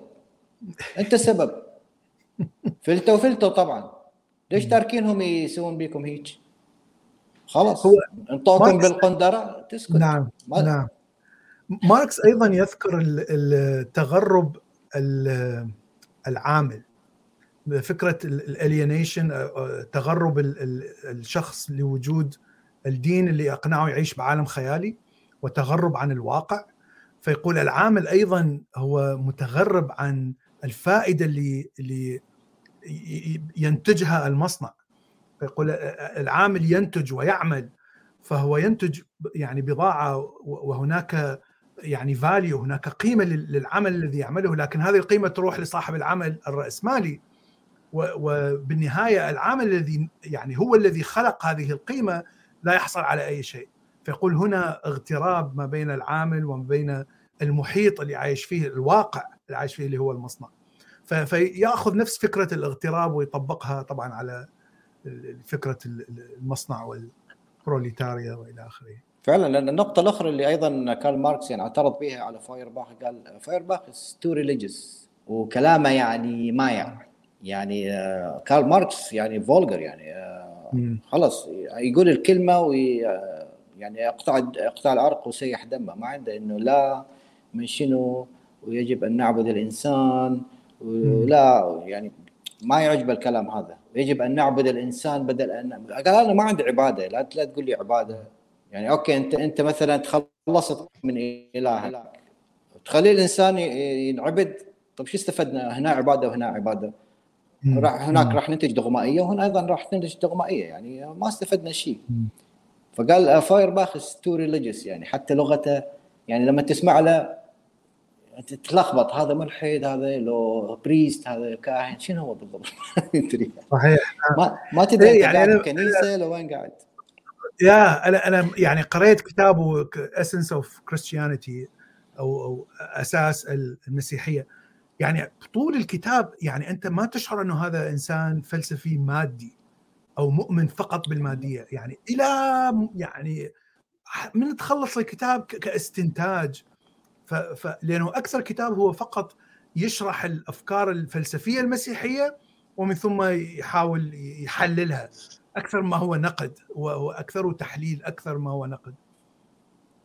أنت السبب. فلتوا فلتوا طبعا. ليش تاركينهم يسوون بيكم هيك؟ خلاص هو انطوكم بالقندرة تسكت. نعم ما نعم. ماركس أيضا يذكر التغرب العامل. فكرة ال alienation تغرب الشخص لوجود الدين اللي أقنعه يعيش بعالم خيالي وتغرب عن الواقع. فيقول العامل أيضا هو متغرب عن الفائدة اللي اللي ينتجها المصنع. يقول العامل ينتج ويعمل فهو ينتج يعني بضاعة وهناك يعني فاليو هناك قيمة للعمل الذي يعمله. لكن هذه القيمة تروح لصاحب العمل الرأسمالي. وبالنهاية العامل الذي يعني هو الذي خلق هذه القيمة لا يحصل على أي شيء. فيقول هنا اغتراب ما بين العامل وما بين المحيط اللي عايش فيه الواقع اللي عايش فيه اللي هو المصنع. فيأخذ نفس فكرة الاغتراب ويطبقها طبعا على فكرة المصنع والبروليتاريا وإلى آخره. فعلا لأن النقطة الأخرى اللي أيضا كارل ماركس يعني اعترض بها على فايرباخ قال فايرباخ too religious وكلامه يعني مايع يعني آه، كارل ماركس يعني vulgar يعني آه، خلص يقول الكلمة وي يعني يقطع يقطع العرق وسيح دمه. ما عنده إنه لا من شنو؟ ويجب أن نعبد الإنسان. ولا يعني ما يعجب الكلام هذا. يجب أن نعبد الإنسان بدل ان قال أنا ما عندي عبادة لا لا تقول لي عبادة. يعني أوكي انت أنت مثلا تخلصت من اله تخلي الإنسان ينعبد. طيب شو استفدنا؟ هنا عبادة وهنا عبادة. راح هناك راح ننتج دغمائية وهنا أيضا راح ننتج دغمائية. يعني ما استفدنا شيء. فقال فاير باخ too religious يعني حتى لغته يعني لما تسمع له تتلخبط هذا ملحد هذا لو priest هذا كاهن شنو هو بالضبط؟ صحيح. ما ما تدري إيه يعني أنا كنيسه لو وين قاعد. يا أنا أنا يعني قريت كتابه Essence of Christianity أو أو أساس المسيحية. يعني طول الكتاب يعني أنت ما تشعر إنه هذا إنسان فلسفي مادي أو مؤمن فقط بالمادية. يعني إلى يعني من تخلص الكتاب كاستنتاج ف... لأنه أكثر كتاب هو فقط يشرح الأفكار الفلسفية المسيحية ومن ثم يحاول يحللها. أكثر ما هو نقد واكثره تحليل أكثر ما هو نقد.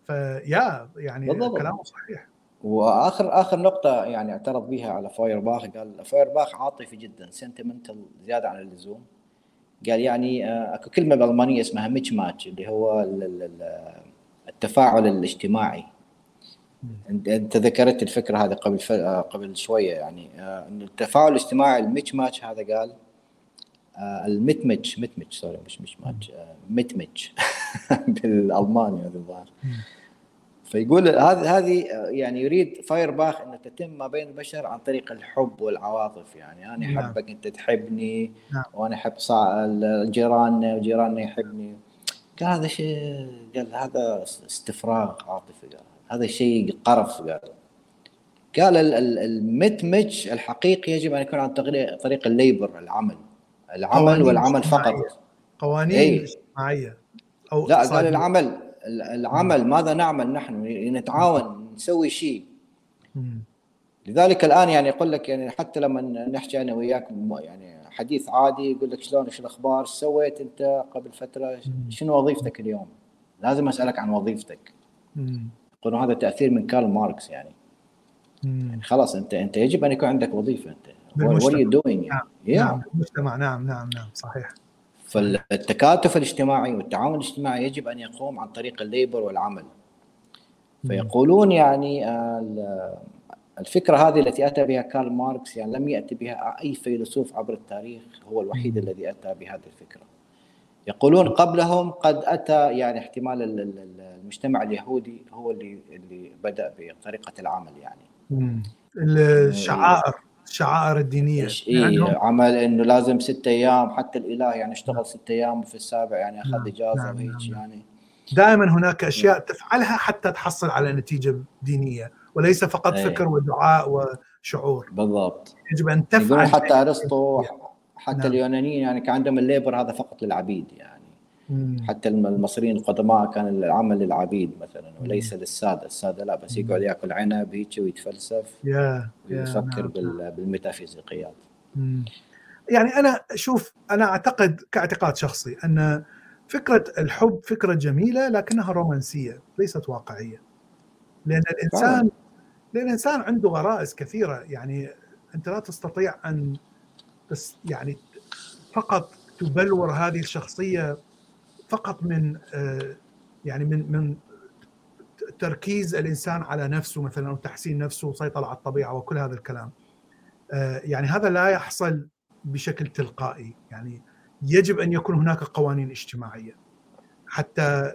فيا يعني بالضبط. كلامه صحيح. وآخر آخر نقطة يعني اعترض بها على فاير باخ قال فاير باخ عاطفي جدا sentimental زيادة عن اللزوم. قال يعني آه، أكو كلمة بالالمانيه اسمها ميتش ماتش اللي هو التفاعل الاجتماعي. انت ذكرت الفكرة هذه قبل آه، قبل شوية يعني آه، إن التفاعل الاجتماعي الميتش ماتش هذا قال المتمتش متمتش سوري مش مش ماتش متمتش بالألماني هذا الظاهر. فيقول هذه هذه يعني يريد فايرباخ إنه تتم ما بين البشر عن طريق الحب والعواطف. يعني أنا نعم. أحبك أنت تحبني نعم. وأنا أحب جيراننا وجيراننا يحبني. قال هذا شيء قال هذا استفراغ عاطفي قال. هذا شيء قرف قال. قال المتمج الحقيقي يجب أن يكون عن طريق ال labour العمل. العمل والعمل فقط. قوانين اجتماعية أو لا قال العمل العمل ماذا نعمل نحن؟ نتعاون نسوي شيء. لذلك الآن يعني يقول لك يعني حتى لما نحكي أنا وياك يعني حديث عادي يقول لك شلون إيش الأخبار سويت أنت قبل فترة؟ شنو وظيفتك اليوم؟ لازم أسألك عن وظيفتك. يقولون هذا تأثير من كارل ماركس يعني. يعني خلاص انت أنت يجب أن يكون عندك وظيفة أنت. You doing? يعني. نعم, نعم. المجتمع نعم نعم نعم صحيح. فالتكاتف الاجتماعي والتعاون الاجتماعي يجب أن يقوم عن طريق ال labour والعمل. فيقولون يعني الفكرة هذه التي أتى بها كارل ماركس يعني لم يأتي بها أي فيلسوف عبر التاريخ هو الوحيد الذي أتى بهذه الفكرة. يقولون قبلهم قد أتى يعني احتمال المجتمع اليهودي هو اللي اللي بدأ بطريقة العمل يعني. الشعائر الشعائر الدينية. إيه يعني عمل إنه لازم ستة أيام حتى الإله يعني اشتغل ستة أيام وفي السابع يعني أخذ نعم. إجازة نعم. وهيك نعم. يعني. دائما هناك أشياء تفعلها حتى تحصل على نتيجة دينية وليس فقط أيه. فكر ودعاء وشعور. بالضبط. يجب أن تفعل. حتى أرسطو حتى نعم. اليونانيين يعني كان عندهم الليبر هذا فقط للعبيد يعني حتى المصريين القدماء كان العمل للعبيد مثلا وليس للسادة، السادة لا بس يقعد يأكل عنب هيك ويتفلسف ويفكر نعم. بالميتافيزيقيات. يعني أنا أشوف أنا أعتقد كاعتقاد شخصي أن فكرة الحب فكرة جميلة لكنها رومانسية ليست واقعية. لأن الانسان لأن الإنسان عنده غرائز كثيرة يعني أنت لا تستطيع أن بس يعني فقط تبلور هذه الشخصية فقط من آه، يعني من من تركيز الإنسان على نفسه مثلا أو تحسين نفسه وسيطرة على الطبيعة وكل هذا الكلام. آه، يعني هذا لا يحصل بشكل تلقائي. يعني يجب أن يكون هناك قوانين اجتماعية حتى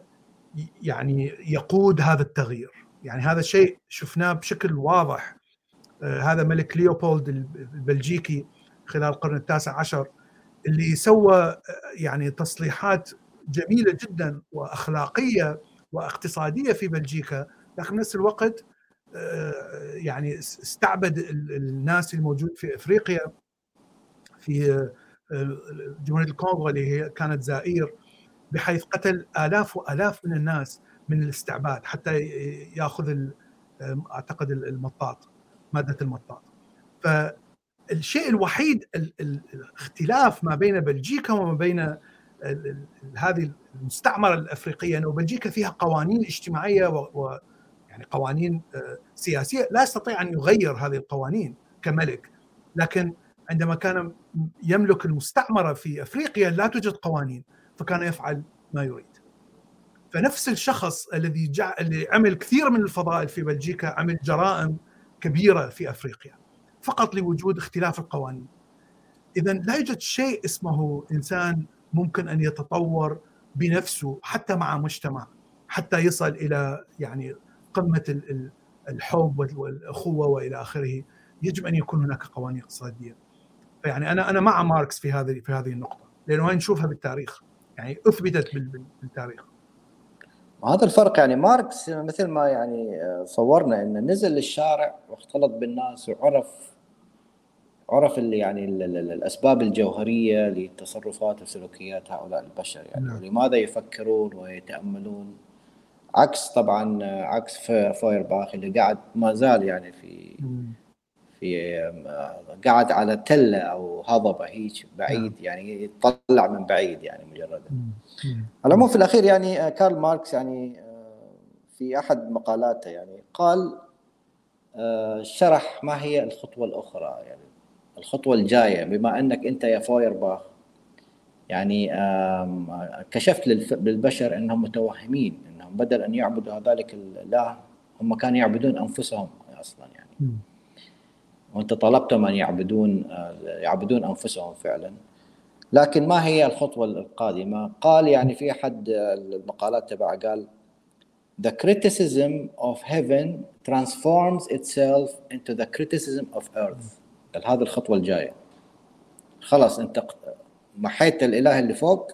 يعني يقود هذا التغيير. يعني هذا الشيء شفناه بشكل واضح. آه، هذا ملك ليوبولد البلجيكي خلال القرن التاسع عشر اللي سوى يعني تصليحات جميلة جدا وأخلاقية واقتصادية في بلجيكا لكن نفس الوقت آه، يعني استعبد الناس الموجود في إفريقيا في آه، جمهورية الكونغو اللي هي كانت زائير بحيث قتل آلاف وآلاف من الناس من الاستعباد حتى يأخذ أعتقد المطاط مادة المطاط. فالشيء الوحيد الاختلاف ما بين بلجيكا وما بين هذه المستعمرة الأفريقية إنه بلجيكا فيها قوانين اجتماعية و يعني قوانين آه، سياسية. لا يستطيع أن يغير هذه القوانين كملك لكن عندما كان يملك المستعمرة في أفريقيا لا توجد قوانين فكان يفعل ما يريد. فنفس الشخص الذي جع... عمل كثير من الفضائل في بلجيكا عمل جرائم كبيرة في أفريقيا. فقط لوجود اختلاف القوانين. اذا لا يوجد شيء اسمه إنسان ممكن أن يتطور بنفسه حتى مع مجتمع حتى يصل إلى يعني قمة الحب والأخوة وإلى آخره. يجب أن يكون هناك قوانين اقتصادية. فيعني أنا أنا مع ماركس في هذه في هذه النقطة لأنه نشوفها بالتاريخ. يعني أثبتت بالتاريخ. وهذا الفرق يعني ماركس مثل ما يعني صورنا انه نزل للشارع واختلط بالناس وعرف عرف اللي يعني الأسباب الجوهرية لتصرفات وسلوكيات هؤلاء البشر يعني. نعم. لماذا يفكرون ويتأملون؟ عكس طبعا عكس فايرباخ اللي قاعد ما زال يعني في في آه، قاعد على تلة أو هضبة هيك بعيد نعم. يعني يطلع من بعيد يعني مجرد. على العموم في الأخير يعني آه، كارل ماركس يعني آه، في أحد مقالاته يعني قال شرح ما هي الخطوة الأخرى يعني الخطوة الجاية. بما أنك أنت يا فويرباخ يعني كشفت للبشر أنهم متوهمين أنهم بدل أن يعبدوا هذلك الاله هم كانوا يعبدون أنفسهم أصلا يعني. وانت طلبتهم ان يعبدون يعبدون أنفسهم فعلا لكن ما هي الخطوة القادمة؟ قال يعني في أحد المقالات تبعه قال The criticism of heaven transforms itself into the criticism of earth. هذه الخطوة الجاية. خلاص أنت محيت الإله اللي فوق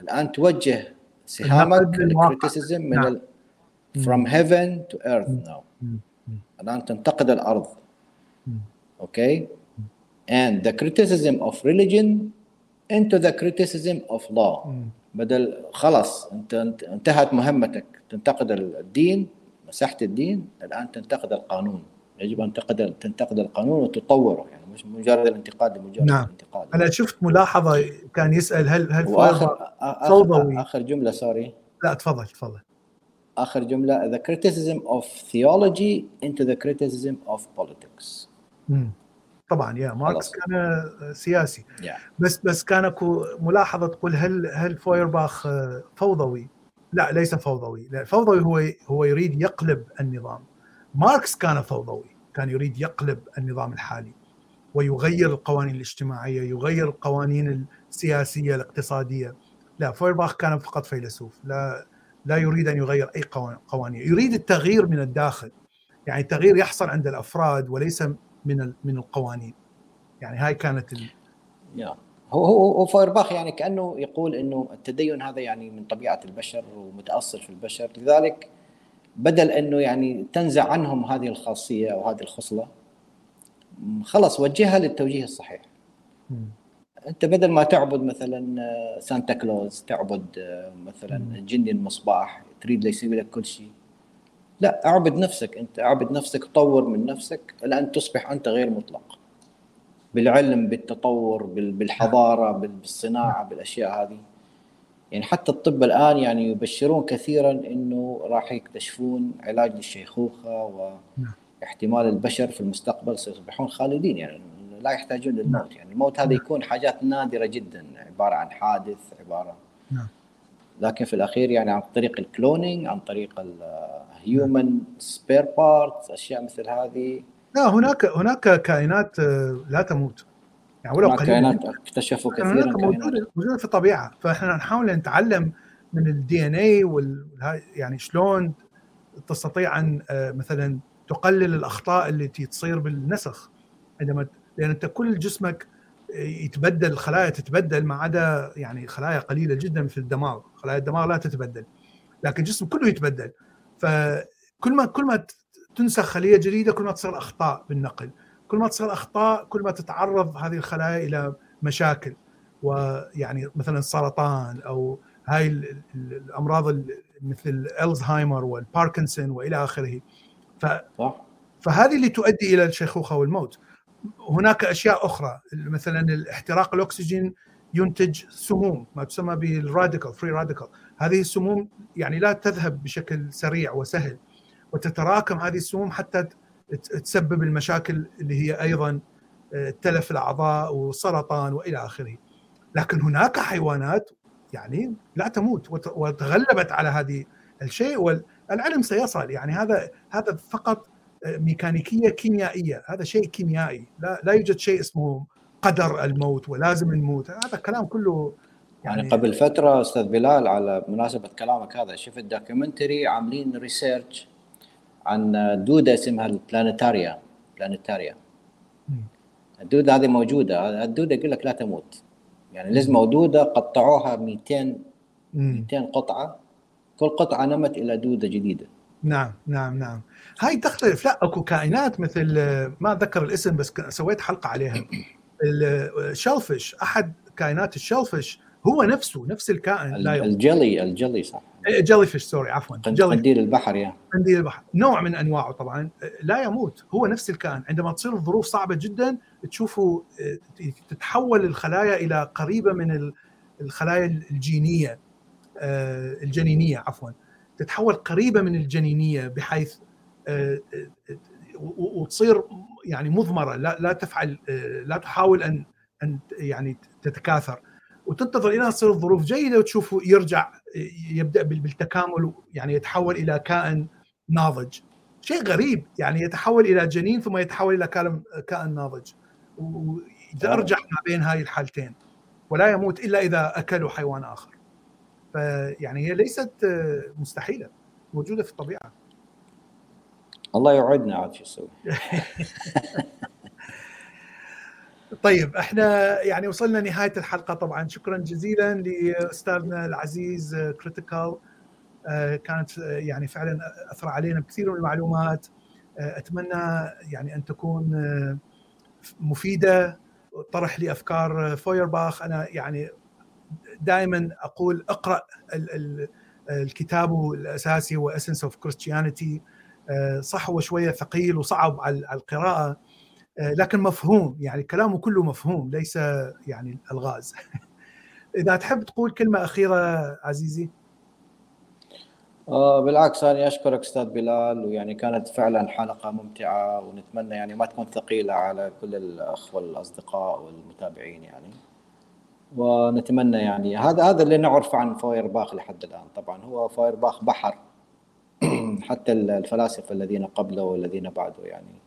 الآن توجه سهامك الكريتيسيزم من نعم. from heaven to earth now. الآن تنتقد الأرض. Okay? And the criticism of religion into the criticism of law. بدل خلاص انت انتهت مهمتك. تنتقد الدين مسحت الدين الآن تنتقد القانون. يجب أن تنتقد تنتقد القانون وتطوره. يعني مش مجرد الانتقاد لمجرد نعم. الانتقاد. أنا شفت ملاحظة كان يسأل هل هل آخر, آخر, آخر جملة sorry لا تفضل تفضل. آخر جملة the criticism of theology into the criticism of politics. مم. طبعا يا ماركس كان سياسي yeah. بس بس كان أكو ملاحظة تقول هل هل فويرباخ فوضوي؟ لا ليس فوضوي، لا الفوضوي هو هو يريد يقلب النظام. ماركس كان فوضوي، كان يريد يقلب النظام الحالي ويغير القوانين الاجتماعية، يغير القوانين السياسية الاقتصادية. لا فويرباخ كان فقط فيلسوف، لا لا يريد أن يغير أي قوانين، يريد التغيير من الداخل. يعني التغيير يحصل عند الأفراد وليس من من القوانين. يعني هاي كانت ال... yeah. هو هو هو فايرباخ يعني كأنه يقول إنه التدين هذا يعني من طبيعة البشر ومتاصل في البشر. لذلك بدل إنه يعني تنزع عنهم هذه الخاصية أو هذه الخصلة خلص وجهها للتوجيه الصحيح. م. أنت بدل ما تعبد مثلا سانتا كلوز تعبد مثلا جندي المصباح تريد ليسوي لك كل شيء. لا اعبد نفسك انت اعبد نفسك طور من نفسك لأن تصبح أنت غير مطلق. بالعلم بالتطور بالحضارة بالصناعة بالأشياء هذه. يعني حتى الطب الآن يعني يبشرون كثيرا إنه راح يكتشفون علاج للشيخوخة واحتمال البشر في المستقبل سيصبحون خالدين. يعني لا يحتاجون للموت. يعني الموت هذا يكون حاجات نادرة جدا عبارة عن حادث عبارة نعم. لكن في الأخير يعني عن طريق ال cloning عن طريق human spare parts أشياء مثل هذه. لا هناك هناك كائنات آه، لا تموت. يعني ولو قليل كائنات اكتشفوا كثيرا موجودة موجودة في الطبيعة. فإحنا نحاول نتعلم من ال DNA يعني شلون تستطيع أن آه، مثلا تقلل الأخطاء التي تصير بالنسخ. عندما لأن أنت كل جسمك يتبدل الخلايا تتبدل ما عدا يعني خلايا قليلة جدا في الدماغ. خلايا الدماغ لا تتبدل لكن الجسم كله يتبدل. فكل ما كل ما تنسخ خلية جديدة كل ما تصير أخطاء بالنقل. كل ما تصير أخطاء كل ما تتعرض هذه الخلايا إلى مشاكل. ويعني مثلا السرطان أو هاي الأمراض مثل الزهايمر والباركنسون وإلى آخره. ف فهذه اللي تؤدي إلى الشيخوخة والموت. هناك أشياء أخرى. مثلا الاحتراق الأكسجين ينتج سموم ما تسمى بال radical free radical هذه السموم يعني لا تذهب بشكل سريع وسهل وتتراكم هذه السموم حتى تسبب المشاكل اللي هي أيضا آه، تلف الأعضاء وسرطان وإلى آخره. لكن هناك حيوانات يعني لا تموت وتغلبت على هذه الشيء والعلم سيصل. يعني هذا هذا فقط ميكانيكية كيميائية. هذا شيء كيميائي. لا لا يوجد شيء اسمه قدر الموت ولازم نموت. هذا الكلام كله يعني, يعني قبل فترة أستاذ بلال على مناسبة كلامك هذا شفت documentary عاملين research عن دودة اسمها ال planaria planaria الدودة هذه موجودة. الدودة يقول لك لا تموت. يعني لازم دودة قطعوها 200 200 قطعة. كل قطعة نمت إلى دودة جديدة. نعم نعم نعم. هاي تختلف. لا أكو كائنات مثل ما أتذكر الاسم بس سويت حلقة عليها. ال shellfish أحد كائنات ال shellfish هو نفسه نفس الكائن لا ال jelly ال jelly صح. jellyfish sorry عفوا جيلي. قنديل البحر يا. قنديل البحر. نوع من أنواعه طبعا. لا يموت هو نفس الكائن. عندما تصير الظروف صعبة جدا تشوفوا تتحول الخلايا إلى قريبة من الخلايا الجينية آه، الجنينية عفوا. تتحول قريبة من الجنينية بحيث آه، آه، وتصير يعني مضمرة لا لا تفعل لا تحاول أن أن يعني تتكاثر. وتنتظر إلى تصير الظروف جيدة وتشوفه يرجع يبدأ بالتكامل يعني يتحول إلى كائن ناضج. شيء غريب يعني يتحول إلى جنين ثم يتحول إلى كائن ناضج. ويرجع ما بين هاي الحالتين ولا يموت إلا إذا أكلوا حيوان آخر. فيعني هي ليست مستحيلة موجودة في الطبيعة. الله يوعدنا عاد شو نسوي؟ طيب إحنا يعني وصلنا نهاية الحلقة طبعا. شكرا جزيلا لأستاذنا العزيز critical آه، كانت يعني فعلا أثر علينا بكثير من المعلومات. آه، أتمنى يعني أن تكون آه، مفيدة. طرح لي أفكار فويرباخ أنا يعني دائما أقول اقرأ الكتاب الأساسي هو Essence of Christianity صح هو شوية ثقيل وصعب على القراءة لكن مفهوم يعني كلامه كله مفهوم ليس يعني الغاز. إذا تحب تقول كلمة أخيرة عزيزي؟ آه بالعكس أنا أشكرك أستاذ بلال ويعني كانت فعلا حلقة ممتعة ونتمنى يعني ما تكون ثقيلة على كل الأخوة الاصدقاء والمتابعين يعني. ونتمنى يعني. هذا هذا اللي نعرف عن فايرباخ لحد الآن. طبعا هو فايرباخ بحر. حتى الفلاسفة الذين قبله والذين بعده يعني.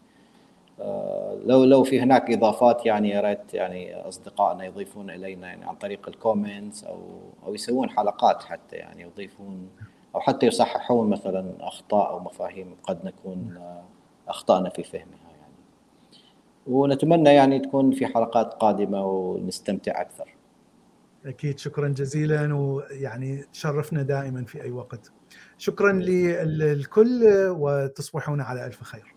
آه، لو لو في هناك إضافات يعني يا ريت يعني أصدقائنا يضيفون إلينا يعني عن طريق الكومنتس أو أو يسوون حلقات حتى يعني يضيفون أو حتى يصححون مثلا أخطاء أو مفاهيم قد نكون أخطأنا في فهمها يعني. ونتمنى يعني تكون في حلقات قادمة ونستمتع أكثر. أكيد شكرا جزيلا ويعني تشرفنا دائما في أي وقت. شكرا للكل وتصبحون على ألف خير.